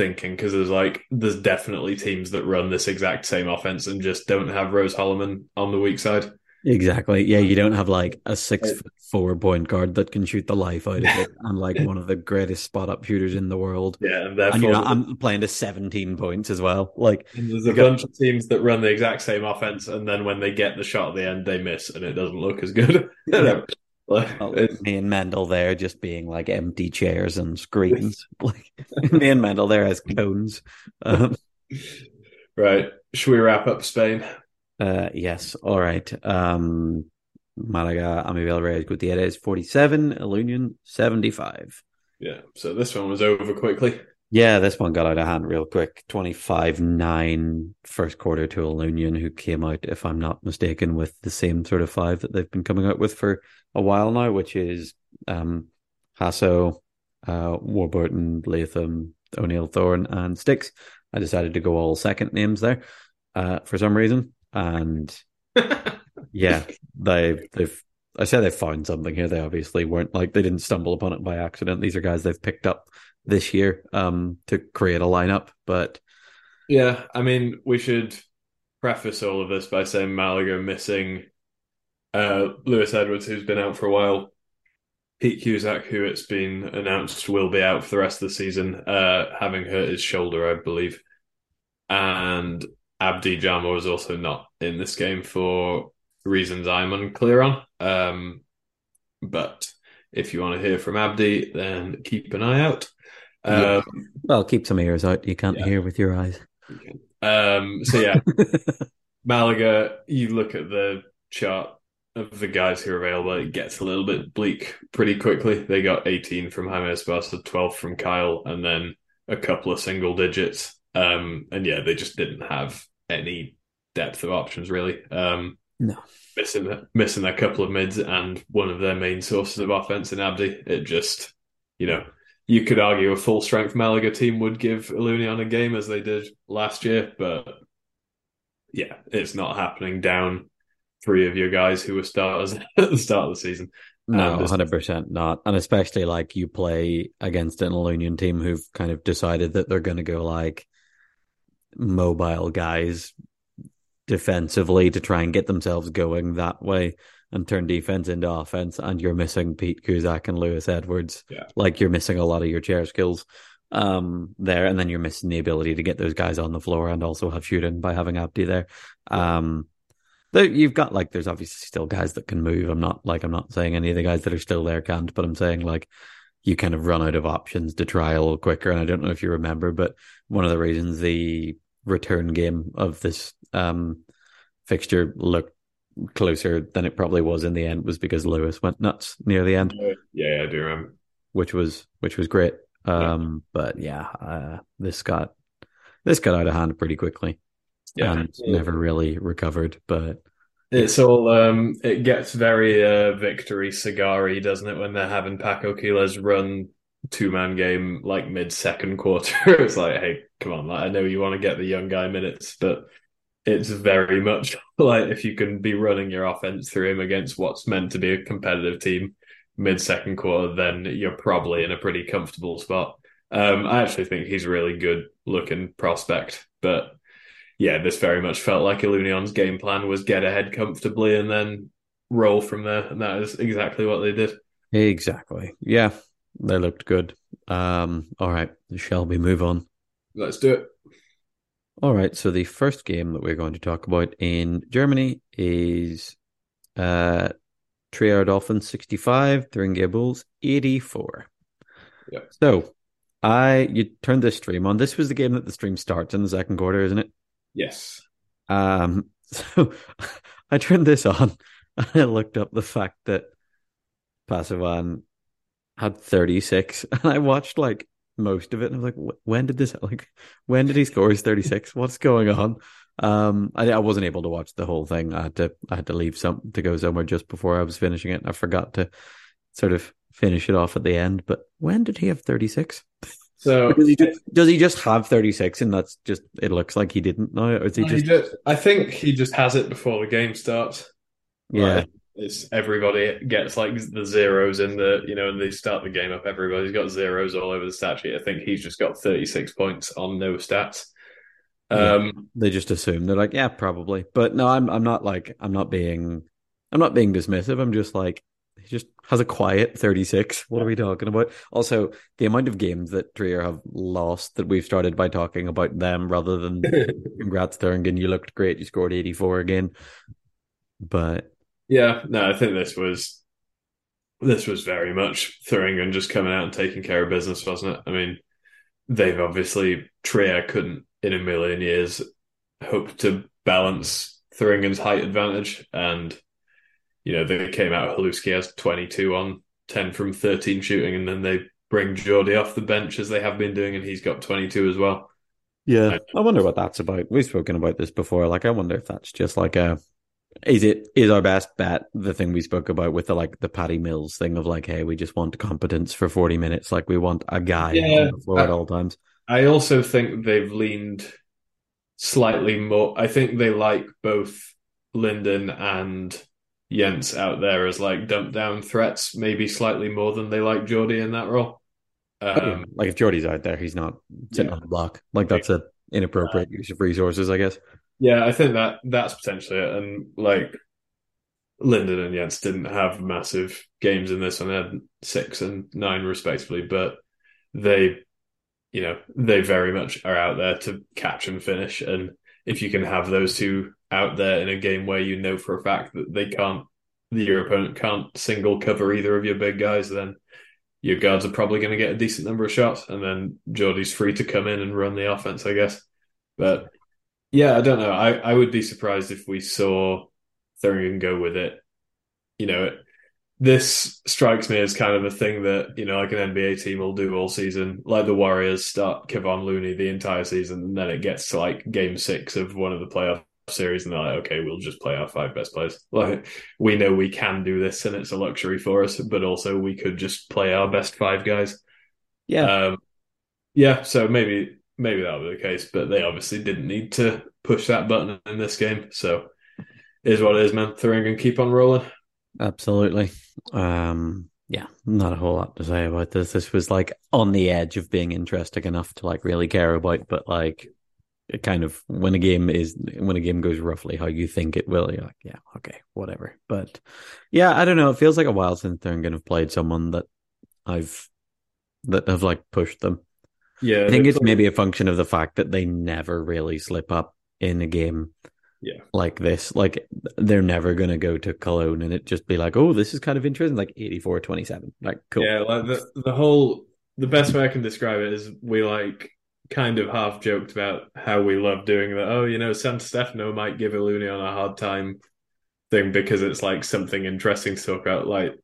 thinking because there's like there's definitely teams that run this exact same offense and just don't have Rose Holloman on the weak side. Exactly. Yeah, you don't have like a six foot four point guard that can shoot the life out of it, <laughs> and like one of the greatest spot up shooters in the world. Yeah, and, and you know, I'm playing to 17 points as well. Like, and there's a bunch of teams that run the exact same offense, and then when they get the shot at the end, they miss, and it doesn't look as good. <laughs> well, me and Mendel there just being like empty chairs and screens. <laughs> <laughs> like me and Mendel there as cones. Um, right. Should we wrap up Spain? Uh, yes. All right. Um, Malaga, Amivel Reyes Gutierrez 47, Ilunion 75. Yeah, so this one was over quickly. Yeah, this one got out of hand real quick. 25 9 first quarter to Ilunion, who came out, if I'm not mistaken, with the same sort of five that they've been coming out with for a while now, which is um, Hasso, uh, Warburton, Latham, O'Neill Thorne, and Sticks. I decided to go all second names there uh, for some reason. And <laughs> yeah, they they've I said they found something here. They obviously weren't like they didn't stumble upon it by accident. These are guys they've picked up this year um, to create a lineup. But yeah, I mean, we should preface all of this by saying Malaga missing uh, Lewis Edwards, who's been out for a while. Pete Cusack, who it's been announced will be out for the rest of the season, uh, having hurt his shoulder, I believe. And Abdi Jama was also not in this game for reasons I'm unclear on. Um, but if you want to hear from Abdi, then keep an eye out. Um, well, keep some ears out. You can't yeah. hear with your eyes. Um, so yeah, <laughs> Malaga. You look at the chart of the guys who are available. It gets a little bit bleak pretty quickly. They got 18 from Jaime Esparza, 12 from Kyle, and then a couple of single digits. Um, and yeah, they just didn't have any depth of options really. Um, no, missing missing a couple of mids and one of their main sources of offense in Abdi. It just, you know, you could argue a full strength Malaga team would give Ilunion a game as they did last year, but yeah, it's not happening down three of your guys who were starters <laughs> at the start of the season. No, hundred percent not, and especially like you play against an Ilunion team who've kind of decided that they're going to go like mobile guys defensively to try and get themselves going that way and turn defense into offense, and you're missing Pete Cusack and Lewis Edwards. Yeah. Like you're missing a lot of your chair skills um, there, and then you're missing the ability to get those guys on the floor and also have shooting by having Abdi there. Um, you've got like there's obviously still guys that can move. I'm not like I'm not saying any of the guys that are still there can't, but I'm saying like you kind of run out of options to try a little quicker. And I don't know if you remember, but one of the reasons the return game of this um, fixture looked closer than it probably was in the end was because Lewis went nuts near the end. Yeah, I do remember. Which was which was great. Um, yeah. but yeah, uh, this got this got out of hand pretty quickly. Yeah, and yeah. never really recovered. But it's all um, it gets very uh, victory cigary, doesn't it? When they're having Paco Quiles run two man game like mid second quarter, <laughs> it's like, hey, come on, like, I know you want to get the young guy minutes, but it's very much <laughs> like if you can be running your offense through him against what's meant to be a competitive team mid second quarter, then you're probably in a pretty comfortable spot. Um, I actually think he's a really good looking prospect, but yeah, this very much felt like Ilunion's game plan was get ahead comfortably and then roll from there, and that is exactly what they did. Exactly. Yeah, they looked good. Um, all right, shall we move on? Let's do it. All right. So the first game that we're going to talk about in Germany is uh, Trier Dolphins 65, Thuringia Bulls 84. Yeah. So I you turned this stream on. This was the game that the stream starts in the second quarter, isn't it? Yes. Um. <laughs> So I turned this on. And <laughs> I looked up the fact that Passiwan had 36, and I watched like most of it. And I was like, when did this <laughs> like when did he score his 36? What's going on? Um, I, I wasn't able to watch the whole thing. I had to I had to leave some to go somewhere just before I was finishing it. I forgot to sort of finish it off at the end. But when did he have 36? So <laughs> does he, just, does he just have 36 and that's just it looks like he didn't know or is he just... he just I think he just has it before the game starts. Yeah. Like, it's everybody gets like the zeros in the you know and they start the game up everybody's got zeros all over the stat sheet. I think he's just got 36 points on no stats. Um yeah, they just assume. They're like yeah probably. But no i'm i'm not like i'm not being i'm not being dismissive. I'm just like he just has a quiet 36 what are we talking about? Also the amount of games that Trier have lost that we've started by talking about them rather than <laughs> congrats Thuringen you looked great. You scored 84 again. But yeah, no, I think this was this was very much Thuringen just coming out and taking care of business, wasn't it? I mean, they've obviously Trier couldn't in a million years hope to balance Thuringen's height advantage, and you know, they came out, Halouski has 22 on 10 from 13 shooting, and then they bring Jordy off the bench as they have been doing, and he's got 22 as well. Yeah, I wonder what that's about. We've spoken about this before. Like, I wonder if that's just like a is it is our best bet the thing we spoke about with the like the Patty Mills thing of like, hey, we just want competence for forty minutes, like we want a guy yeah, on the floor I, at all times. I also think they've leaned slightly more. I think they like both Linden and Jens out there as like dump down threats, maybe slightly more than they like Jordy in that role. Um, like if Jordy's out there, he's not sitting yeah. on the block. Like that's an inappropriate uh, use of resources, I guess. Yeah, I think that that's potentially it. And like Linden and Jens didn't have massive games in this, and they had six and nine respectively, but they, you know, they very much are out there to catch and finish. And if you can have those two out there in a game where you know for a fact that they can't, your opponent can't single cover either of your big guys, then your guards are probably going to get a decent number of shots, and then Jordy's free to come in and run the offense, I guess. But yeah, I don't know. I, I would be surprised if we saw Thuringen go with it. You know, this strikes me as kind of a thing that, you know, like an NBA team will do all season. Like the Warriors start Kevon Looney the entire season, and then it gets to like game six of one of the playoff series, and they're like, okay, we'll just play our five best players. Like we know we can do this, and it's a luxury for us, but also we could just play our best five guys. Yeah. Um, yeah, so maybe maybe that was the case, but they obviously didn't need to push that button in this game. So is what it is, man. Thuringen keep on rolling. Absolutely. Um, yeah, not a whole lot to say about this. This was like on the edge of being interesting enough to like really care about, but like it kind of when a game is when a game goes roughly how you think it will, you're like, yeah, okay, whatever. But yeah, I don't know. It feels like a while since Thuringen have played someone that I've that have like pushed them. Yeah, I think it's maybe a function of the fact that they never really slip up in a game yeah. like this. Like they're never going to go to Cologne and it just be like, oh, this is kind of interesting, like 84 27. Like, cool. Yeah, like the, the whole, the best way I can describe it is we like kind of half joked about how we love doing that. Oh, you know, San Stefano might give Ilunion a hard time thing because it's like something interesting to talk about. Like,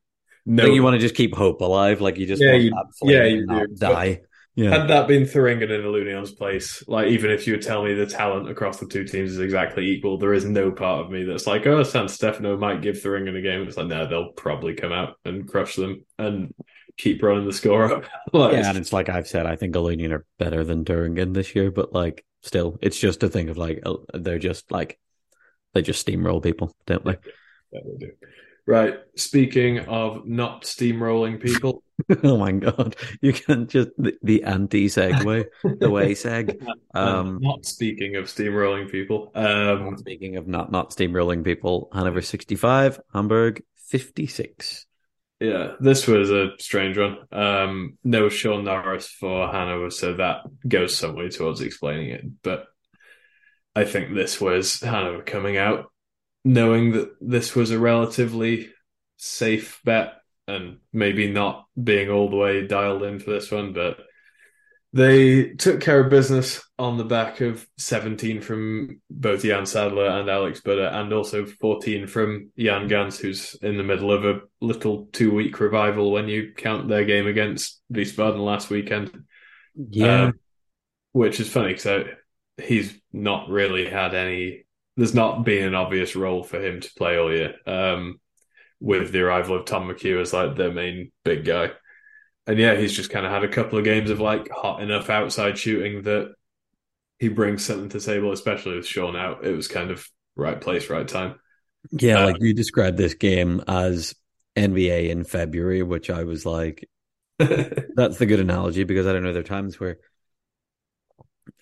no, like you want to just keep hope alive. Like you just yeah, you, yeah, you do. die. Yeah. Had that been Thuringen in Ilunion's place, like even if you would tell me the talent across the two teams is exactly equal, there is no part of me that's like, oh, San Stefano might give Thuringen a game. It's like, no, they'll probably come out and crush them and keep running the score up. <laughs> like, yeah, and it's like I've said, I think Ilunion are better than Thuringen this year, but like still, it's just a thing of like uh, they're just like they just steamroll people, don't they? Yeah, they do. Right. Speaking of not steamrolling people. <laughs> oh my god. You can just the, the anti segue, the way <laughs> seg. Um, not speaking of steamrolling people. Um, speaking of not not steamrolling people, Hanover sixty five, Hamburg fifty six. Yeah, this was a strange one. Um, no Sean Norris for Hanover, so that goes some way towards explaining it. But I think this was Hanover coming out knowing that this was a relatively safe bet and maybe not being all the way dialed in for this one, but they took care of business on the back of 17 from both Jan Sadler and Alex Butter, and also 14 from Jan Gans, who's in the middle of a little two week revival when you count their game against Wiesbaden last weekend. Yeah. Um, which is funny because he's not really had any there's not been an obvious role for him to play all year. Um, with the arrival of Tom McHugh as like the main big guy. And yeah, he's just kind of had a couple of games of like hot enough outside shooting that he brings something to the table, especially with Sean out. It was kind of right place, right time. Yeah, um, like you described this game as NBA in February, which I was like, <laughs> that's the good analogy because I don't know. There are times where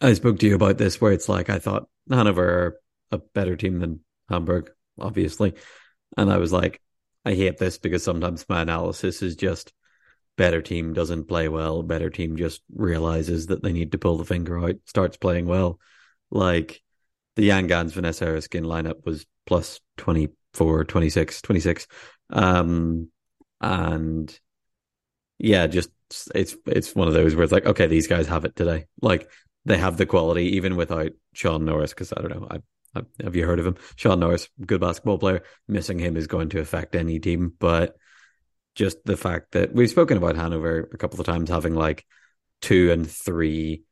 I spoke to you about this where it's like I thought Hanover are a better team than Hamburg, obviously. And I was like, I hate this because sometimes my analysis is just better team doesn't play well, better team just realizes that they need to pull the finger out, starts playing well. Like the Jan Gans Vanessa Erskine lineup was plus 24, 26, 26. Um, and yeah, just it's it's one of those where it's like, okay, these guys have it today. Like they have the quality even without Sean Norris, because I don't know, I Have you heard of him? Sean Norris, good basketball player. Missing him is going to affect any team, but just the fact that we've spoken about Hanover a couple of times having like two and three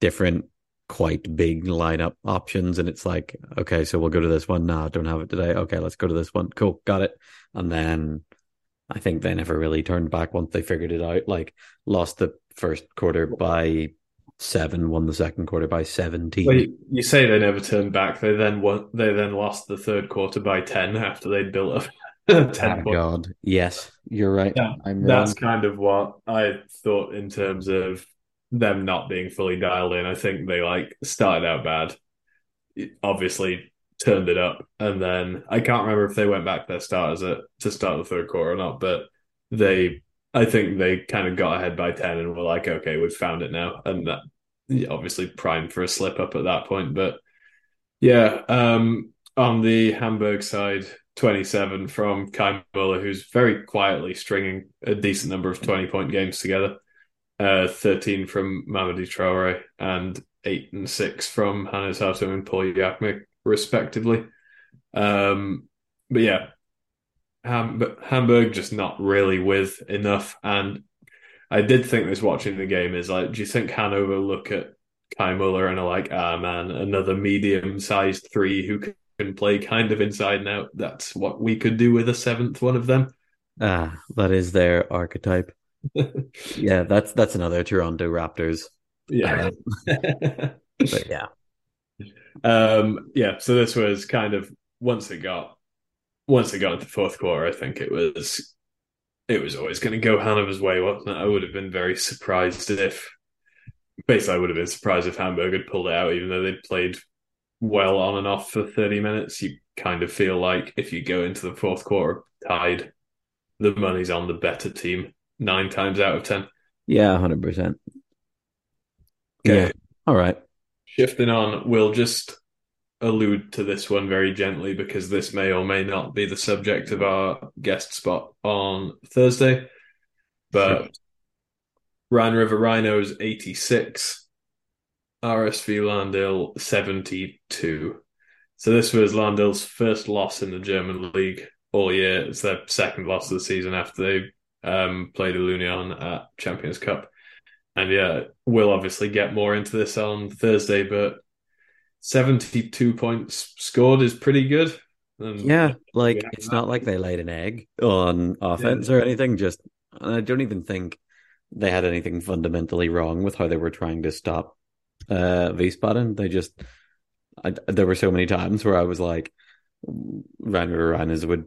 different quite big lineup options and it's like okay so we'll go to this one nah don't have it today okay let's go to this one cool got it and then i think they never really turned back once they figured it out like lost the first quarter by seven won the second quarter by 17 Well, you, you say they never turned back. They then won, they then lost the third quarter by ten after they'd built up <laughs> ten Thank god. Yes you're right. Yeah, i'm That's wrong. kind of what I thought in terms of them not being fully dialed in. I think they like started out bad, obviously turned it up, and then I can't remember if they went back their starters at, to start the third quarter or not, but they, I think they kind of got ahead by ten and were like, okay, we've found it now, and that obviously primed for a slip up at that point, but yeah, um, on the Hamburg side. 27 from Kai Muller, who's very quietly stringing a decent number of 20 point games together. Uh, 13 from Mamadou Traore and 8 and 6 from Hannes Hato and Paul Yakmek, respectively. Um, but yeah, Ham- Hamburg just not really with enough. And I did think this watching the game is like, do you think Hanover look at Kai Muller and are like, ah, man, another medium sized three who can play kind of inside and out? That's what we could do with a seventh one of them. ah that is their archetype <laughs> yeah that's that's another toronto raptors Yeah. <laughs> but yeah um, yeah, so this was kind of once it got once it got into the fourth quarter, I think it was it was always going to go Hanover's way, wasn't it? I would have been very surprised if basically I would have been surprised if Hamburg had pulled it out, even though they'd played well on and off for thirty minutes. You kind of feel like if you go into the fourth quarter tied, the money's on the better team nine times out of ten. yeah 100% Okay. yeah all right Shifting on, we'll just allude to this one very gently because this may or may not be the subject of our guest spot on Thursday. But Sure. Rhine River Rhinos 86, RSV Lahn-Dill 72. So this was Lahn-Dill's first loss in the German league all year. It's their second loss of the season after they um, played Ilunion at Champions Cup. And yeah, we'll obviously get more into this on Thursday, but 72 points scored is pretty good. And Yeah, like it's that. not like they laid an egg on offense or anything. Just and I don't even think they had anything fundamentally wrong with how they were trying to stop uh Wiesbaden. They just I, there were so many times where I was like, Rainer Rhinos would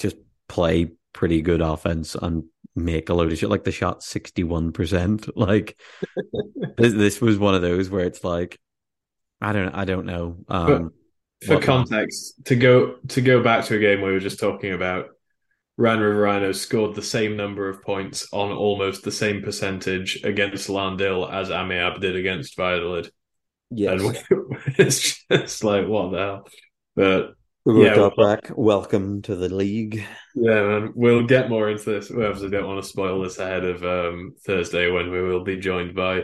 just play pretty good offense and make a load of shit. Like the shot sixty one percent. <laughs> Like <laughs> this, this was one of those where it's like, I don't I don't know. Um, for what- context, to go to go back to a game we were just talking about, Rhine River Rhinos scored the same number of points on almost the same percentage against Lahn-Dill as Amiab did against Valladolid. yes. And <laughs> we, it's just like, what the hell? But Uber Yeah, Toprak, welcome to the league. yeah, man, we'll get more into this. We obviously don't want to spoil this ahead of um, Thursday when we will be joined by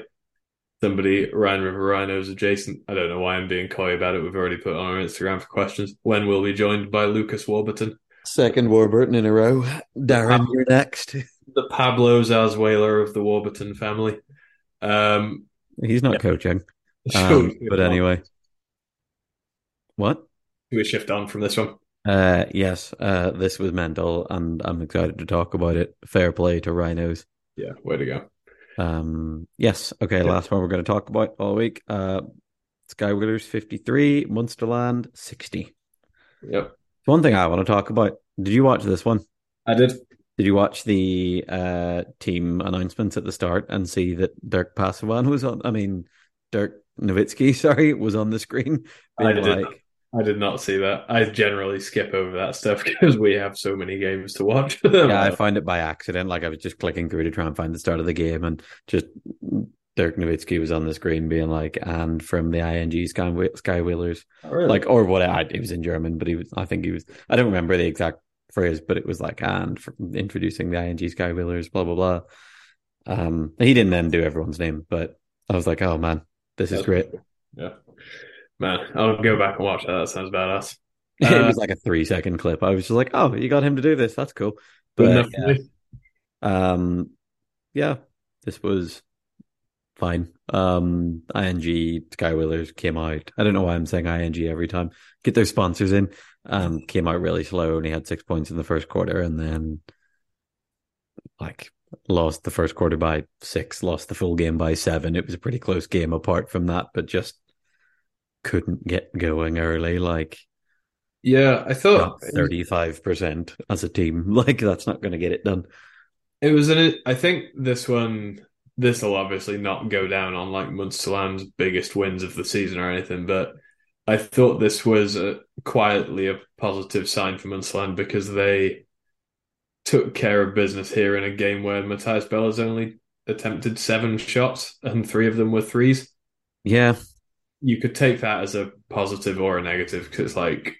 somebody Rhine River Rhinos adjacent. I don't know why I'm being coy about it. We've already put on our Instagram for questions. When we'll be joined by Lucas Warburton. Second Warburton in a row. Darren, you're next. the Pablo Zarzuela of the Warburton family. Um, He's not Yeah. coaching. <laughs> Um, we- but anyway. What? shall we shift on from this one? Uh, yes, uh, this was mental, and I'm excited to talk about it. Fair play to Rhinos. Yeah, way to go. Um, yes, okay, Yeah. last one we're going to talk about all week. Uh, Sky Wheelers 53, Munsterland 60. Yep, One thing I want to talk about. Did you watch this one? I did. Did you watch the uh, team announcements at the start and see that Dirk Pasavan was on? I mean, Dirk Nowitzki, <laughs> sorry, was on the screen. I did. like, I did not see that. I generally skip over that stuff <laughs> because we have so many games to watch. yeah, I found it by accident. Like I was just clicking through to try and find the start of the game, and just Dirk Nowitzki was on the screen being like, "And from the ING Sky, Sky Wheelers," Oh, really? like or what? I, it was in German, but he was. I think he was. I don't remember the exact phrase, but it was like, "And introducing the ING Sky Wheelers," blah blah blah. Um, he didn't then do everyone's name, but I was like, "Oh man, this is That's great." Yeah. Man, I'll go back and watch that. That sounds badass. <laughs> it Uh, was like a three second clip. I was just like, oh, you got him to do this. That's cool. But yeah, um, yeah, this was fine. Um, ING Sky Wheelers came out. I don't know why I'm saying ING every time. Get their sponsors in. Um, came out really slow. Only had six points in the first quarter, and then like lost the first quarter by six. Lost the full game by seven. It was a pretty close game apart from that, but just couldn't get going early. Like Yeah, I thought thirty five percent as a team. <laughs> Like that's not going to get it done. it was an. I think this one, this will obviously not go down on like Munsterland's biggest wins of the season or anything, but I thought this was a, quietly a positive sign for Munsterland because they took care of business here in a game where Matthias Bella's only attempted seven shots and three of them were threes. Yeah, You could take that as a positive or a negative because like,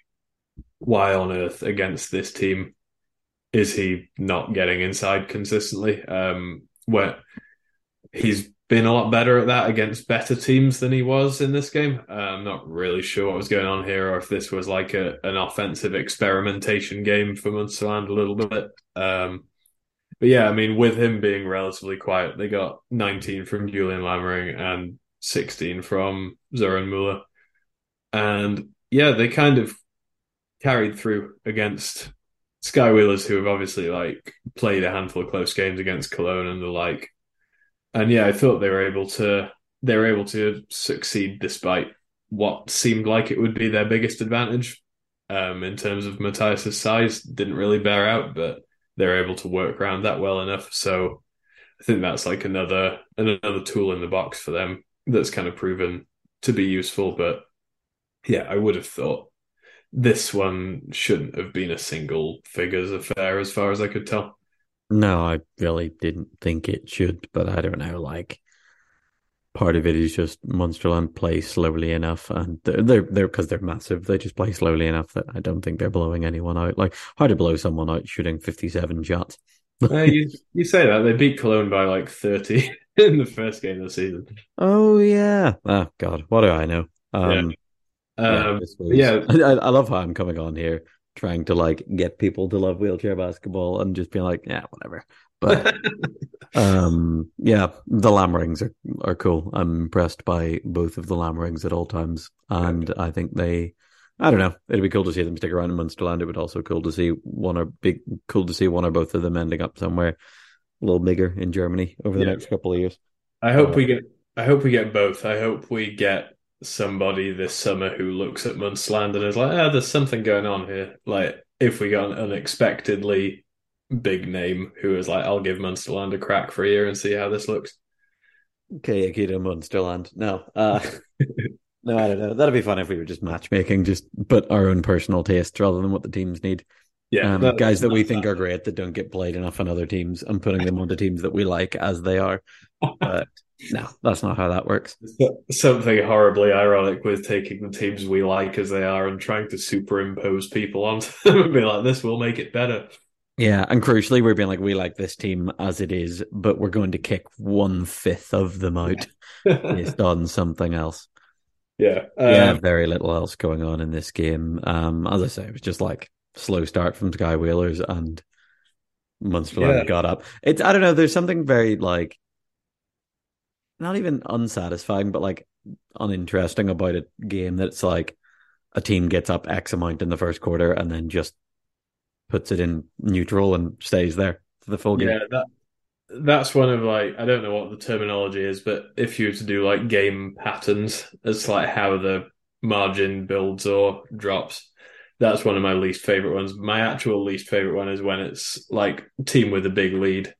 why on earth against this team is he not getting inside consistently? Um, where he's been a lot better at that against better teams than he was in this game. Uh, I'm not really sure what was going on here, or if this was like a an offensive experimentation game for Munsterland a little bit. Um, but yeah, I mean, with him being relatively quiet, they got 19 from Julian Lammering and 16 from Zoran Muller, and yeah, they kind of carried through against Sky Wheelers, who have obviously like played a handful of close games against Cologne and the like. And yeah, I thought they were able to they were able to succeed despite what seemed like it would be their biggest advantage. Um, in terms of Matthias's size, didn't really bear out, but they're able to work around that well enough. So I think that's like another another tool in the box for them that's kind of proven to be useful. But yeah, I would have thought this one shouldn't have been a single figures affair as far as I could tell. No, I really didn't think it should, but I don't know. Like, part of it is just Munsterland play slowly enough, and they're they're because they're massive. They just play slowly enough that I don't think they're blowing anyone out. Like, how to blow someone out shooting fifty-seven shots. Uh, you, you say that they beat Cologne by like 30 <laughs> in the first game of the season. Oh yeah. Oh God, what do I know? Um, yeah, Um, was- yeah. <laughs> I, I love how I'm coming on here trying to like get people to love wheelchair basketball and just being like, yeah, whatever. But <laughs> Um, yeah, the Lammerings are, are cool. I'm impressed by both of the Lammerings at all times. And I think they, I don't know, it'd be cool to see them stick around in Munsterland. It would also cool to see one or be cool to see one or both of them ending up somewhere a little bigger in Germany over the Yeah. next couple of years. I hope we get I hope we get both. I hope we get somebody this summer who looks at Munsterland and is like, ah, there's something going on here. Like if we got an unexpectedly big name who is like, I'll give Munsterland a crack for a year and see how this looks. Okay, Akita Munsterland. No, uh, <laughs> no, I don't know. That'd be fun if we were just matchmaking, just but our own personal tastes rather than what the teams need. Yeah, um, that- guys that we think that. are great that don't get played enough on other teams and putting them onto teams that we like as they are. But no, that's not how that works. <laughs> something horribly ironic with taking the teams we like as they are and trying to superimpose people onto <laughs> them and be like, this will make it better. Yeah, and crucially, we're being like, we like this team as it is, but we're going to kick one fifth of them out <laughs> based on something else. yeah. yeah, Um, very little else going on in this game. Um, as I say, it was just like slow start from Sky Wheelers and Munsterland Yeah. got up. It's I don't know. There's something very like not even unsatisfying, but like uninteresting about a game that's like a team gets up X amount in the first quarter and then just puts it in neutral and stays there for the full game. Yeah, that that's one of like I don't know what the terminology is, but if you were to do like game patterns, it's like how the margin builds or drops. That's one of my least favorite ones. My actual least favorite one is when it's like team with a big lead,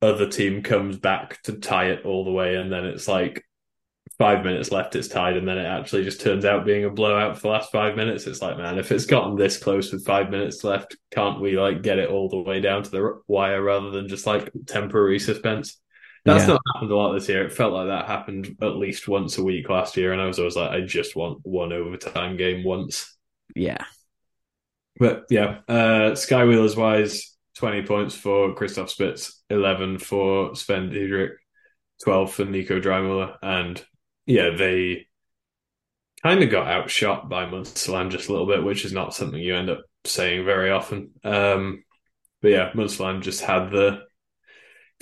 other team comes back to tie it all the way, and then it's like five minutes left, it's tied, and then it actually just turns out being a blowout for the last five minutes. It's like, man, if it's gotten this close with five minutes left, can't we like get it all the way down to the wire rather than just like temporary suspense? That's Yeah. not happened a lot this year. It felt like that happened at least once a week last year, and I was always like, I just want one overtime game once. Yeah. But yeah, uh, Skywheelers wise, 20 points for Christoph Spitz, 11 for Sven Diedrich, 12 for Nico Dreimuller. And yeah, they kind of got outshot by Munsterland just a little bit, which is not something you end up saying very often. Um, but yeah, Munsterland just had the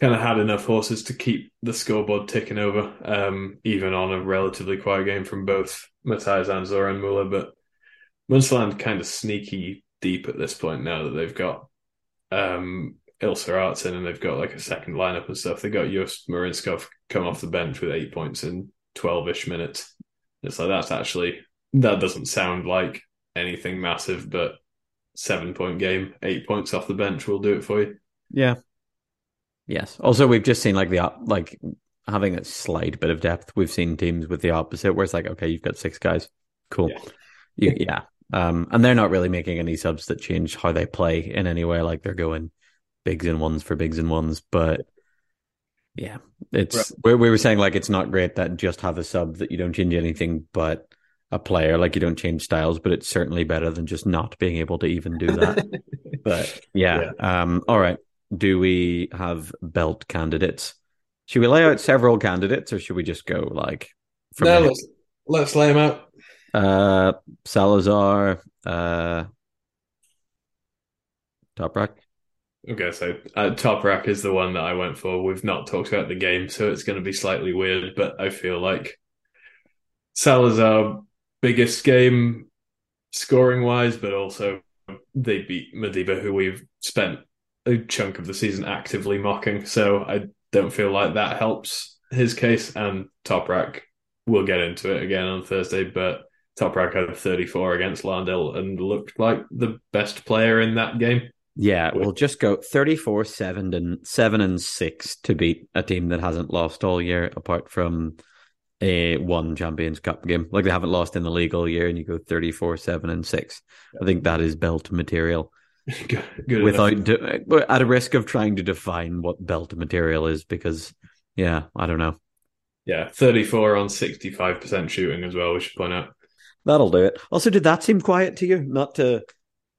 kind of had enough horses to keep the scoreboard ticking over, um, even on a relatively quiet game from both Matthias Ansdorr and Muller. But Munsterland kind of sneaky deep at this point now that they've got um, Ilse Aertsen and they've got like a second lineup and stuff. They got Just Marinskov come off the bench with eight points in 12 ish minutes. It's like that's actually, that doesn't sound like anything massive, but seven point game, eight points off the bench will do it for you. Yeah. Yes. Also, we've just seen like the like having a slight bit of depth. We've seen teams with the opposite, where it's like, okay, you've got six guys, cool. Yeah. You, yeah. Um, and they're not really making any subs that change how they play in any way. Like they're going bigs and ones for bigs and ones, but yeah, it's right. we, we were saying like it's not great that just have a sub that you don't change anything but a player, like you don't change styles, but it's certainly better than just not being able to even do that. <laughs> but yeah, yeah. Um, all right. Do we have belt candidates? Should we lay out several candidates, or should we just go like? From no, let's, let's lay them out. Uh, Salazar, uh, Toprak. Okay, so uh, Toprak is the one that I went for. We've not talked about the game, so it's going to be slightly weird, but I feel like Salazar biggest game scoring wise, but also they beat Modiba, who we've spent a chunk of the season actively mocking. So I don't feel like that helps his case. And Toprak, we'll get into it again on Thursday, but Toprak had 34 against Lahn-Dill and looked like the best player in that game. Yeah, we'll just go 34 7 and 7 and 6 to beat a team that hasn't lost all year apart from a one Champions Cup game. Like they haven't lost in the league all year and you go 34 7 and 6. I think that is belt material. <laughs> good, good Without de- at a risk of trying to define what belt material is because yeah, I don't know. Yeah, 34 on 65% shooting as well, we should point out. That'll do it. Also, did that seem quiet to you? Not to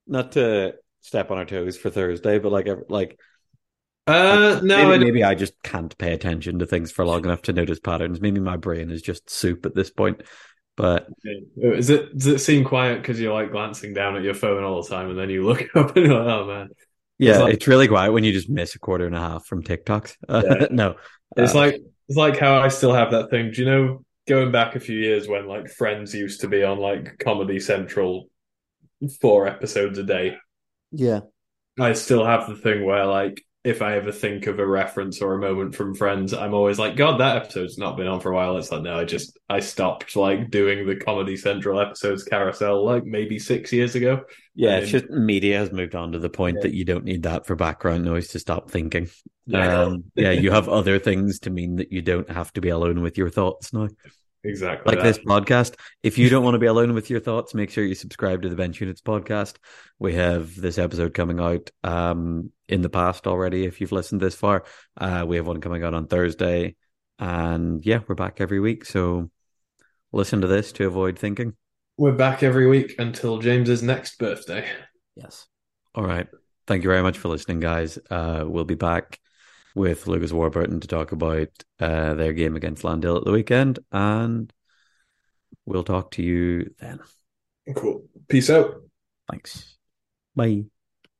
not to step on our toes for Thursday, but like like uh no maybe, maybe, I just can't pay attention to things for long enough to notice patterns. Maybe my brain is just soup at this point. But is it does it seem quiet because you're like glancing down at your phone all the time and then you look <laughs> up and you're like, oh man. Yeah, it's, like, it's really quiet when you just miss a quarter and a half from TikToks. <laughs> Uh, no, it's uh, like it's like how I still have that thing. Do you know going back a few years when like Friends used to be on like Comedy Central four episodes a day? Yeah. I still have the thing where like if I ever think of a reference or a moment from Friends, I'm always like, God, that episode's not been on for a while. It's like, no, I just I stopped like doing the Comedy Central episodes carousel like maybe six years ago. Yeah, it's just media has moved on to the point yeah. that you don't need that for background noise to stop thinking. Yeah, um, yeah, you have other things to mean that you don't have to be alone with your thoughts now. <laughs> Exactly. Like that. this podcast. If you don't want to be alone with your thoughts, make sure you subscribe to the Bench Units podcast. We have this episode coming out um, in the past already. If you've listened this far, uh, we have one coming out on Thursday. And yeah, we're back every week. So listen to this to avoid thinking. We're back every week until James's next birthday. Yes. All right. Thank you very much for listening, guys. Uh, we'll be back with Lucas Warburton to talk about uh, their game against Lahn-Dill at the weekend, and we'll talk to you then. Cool. Peace out. Thanks. Bye.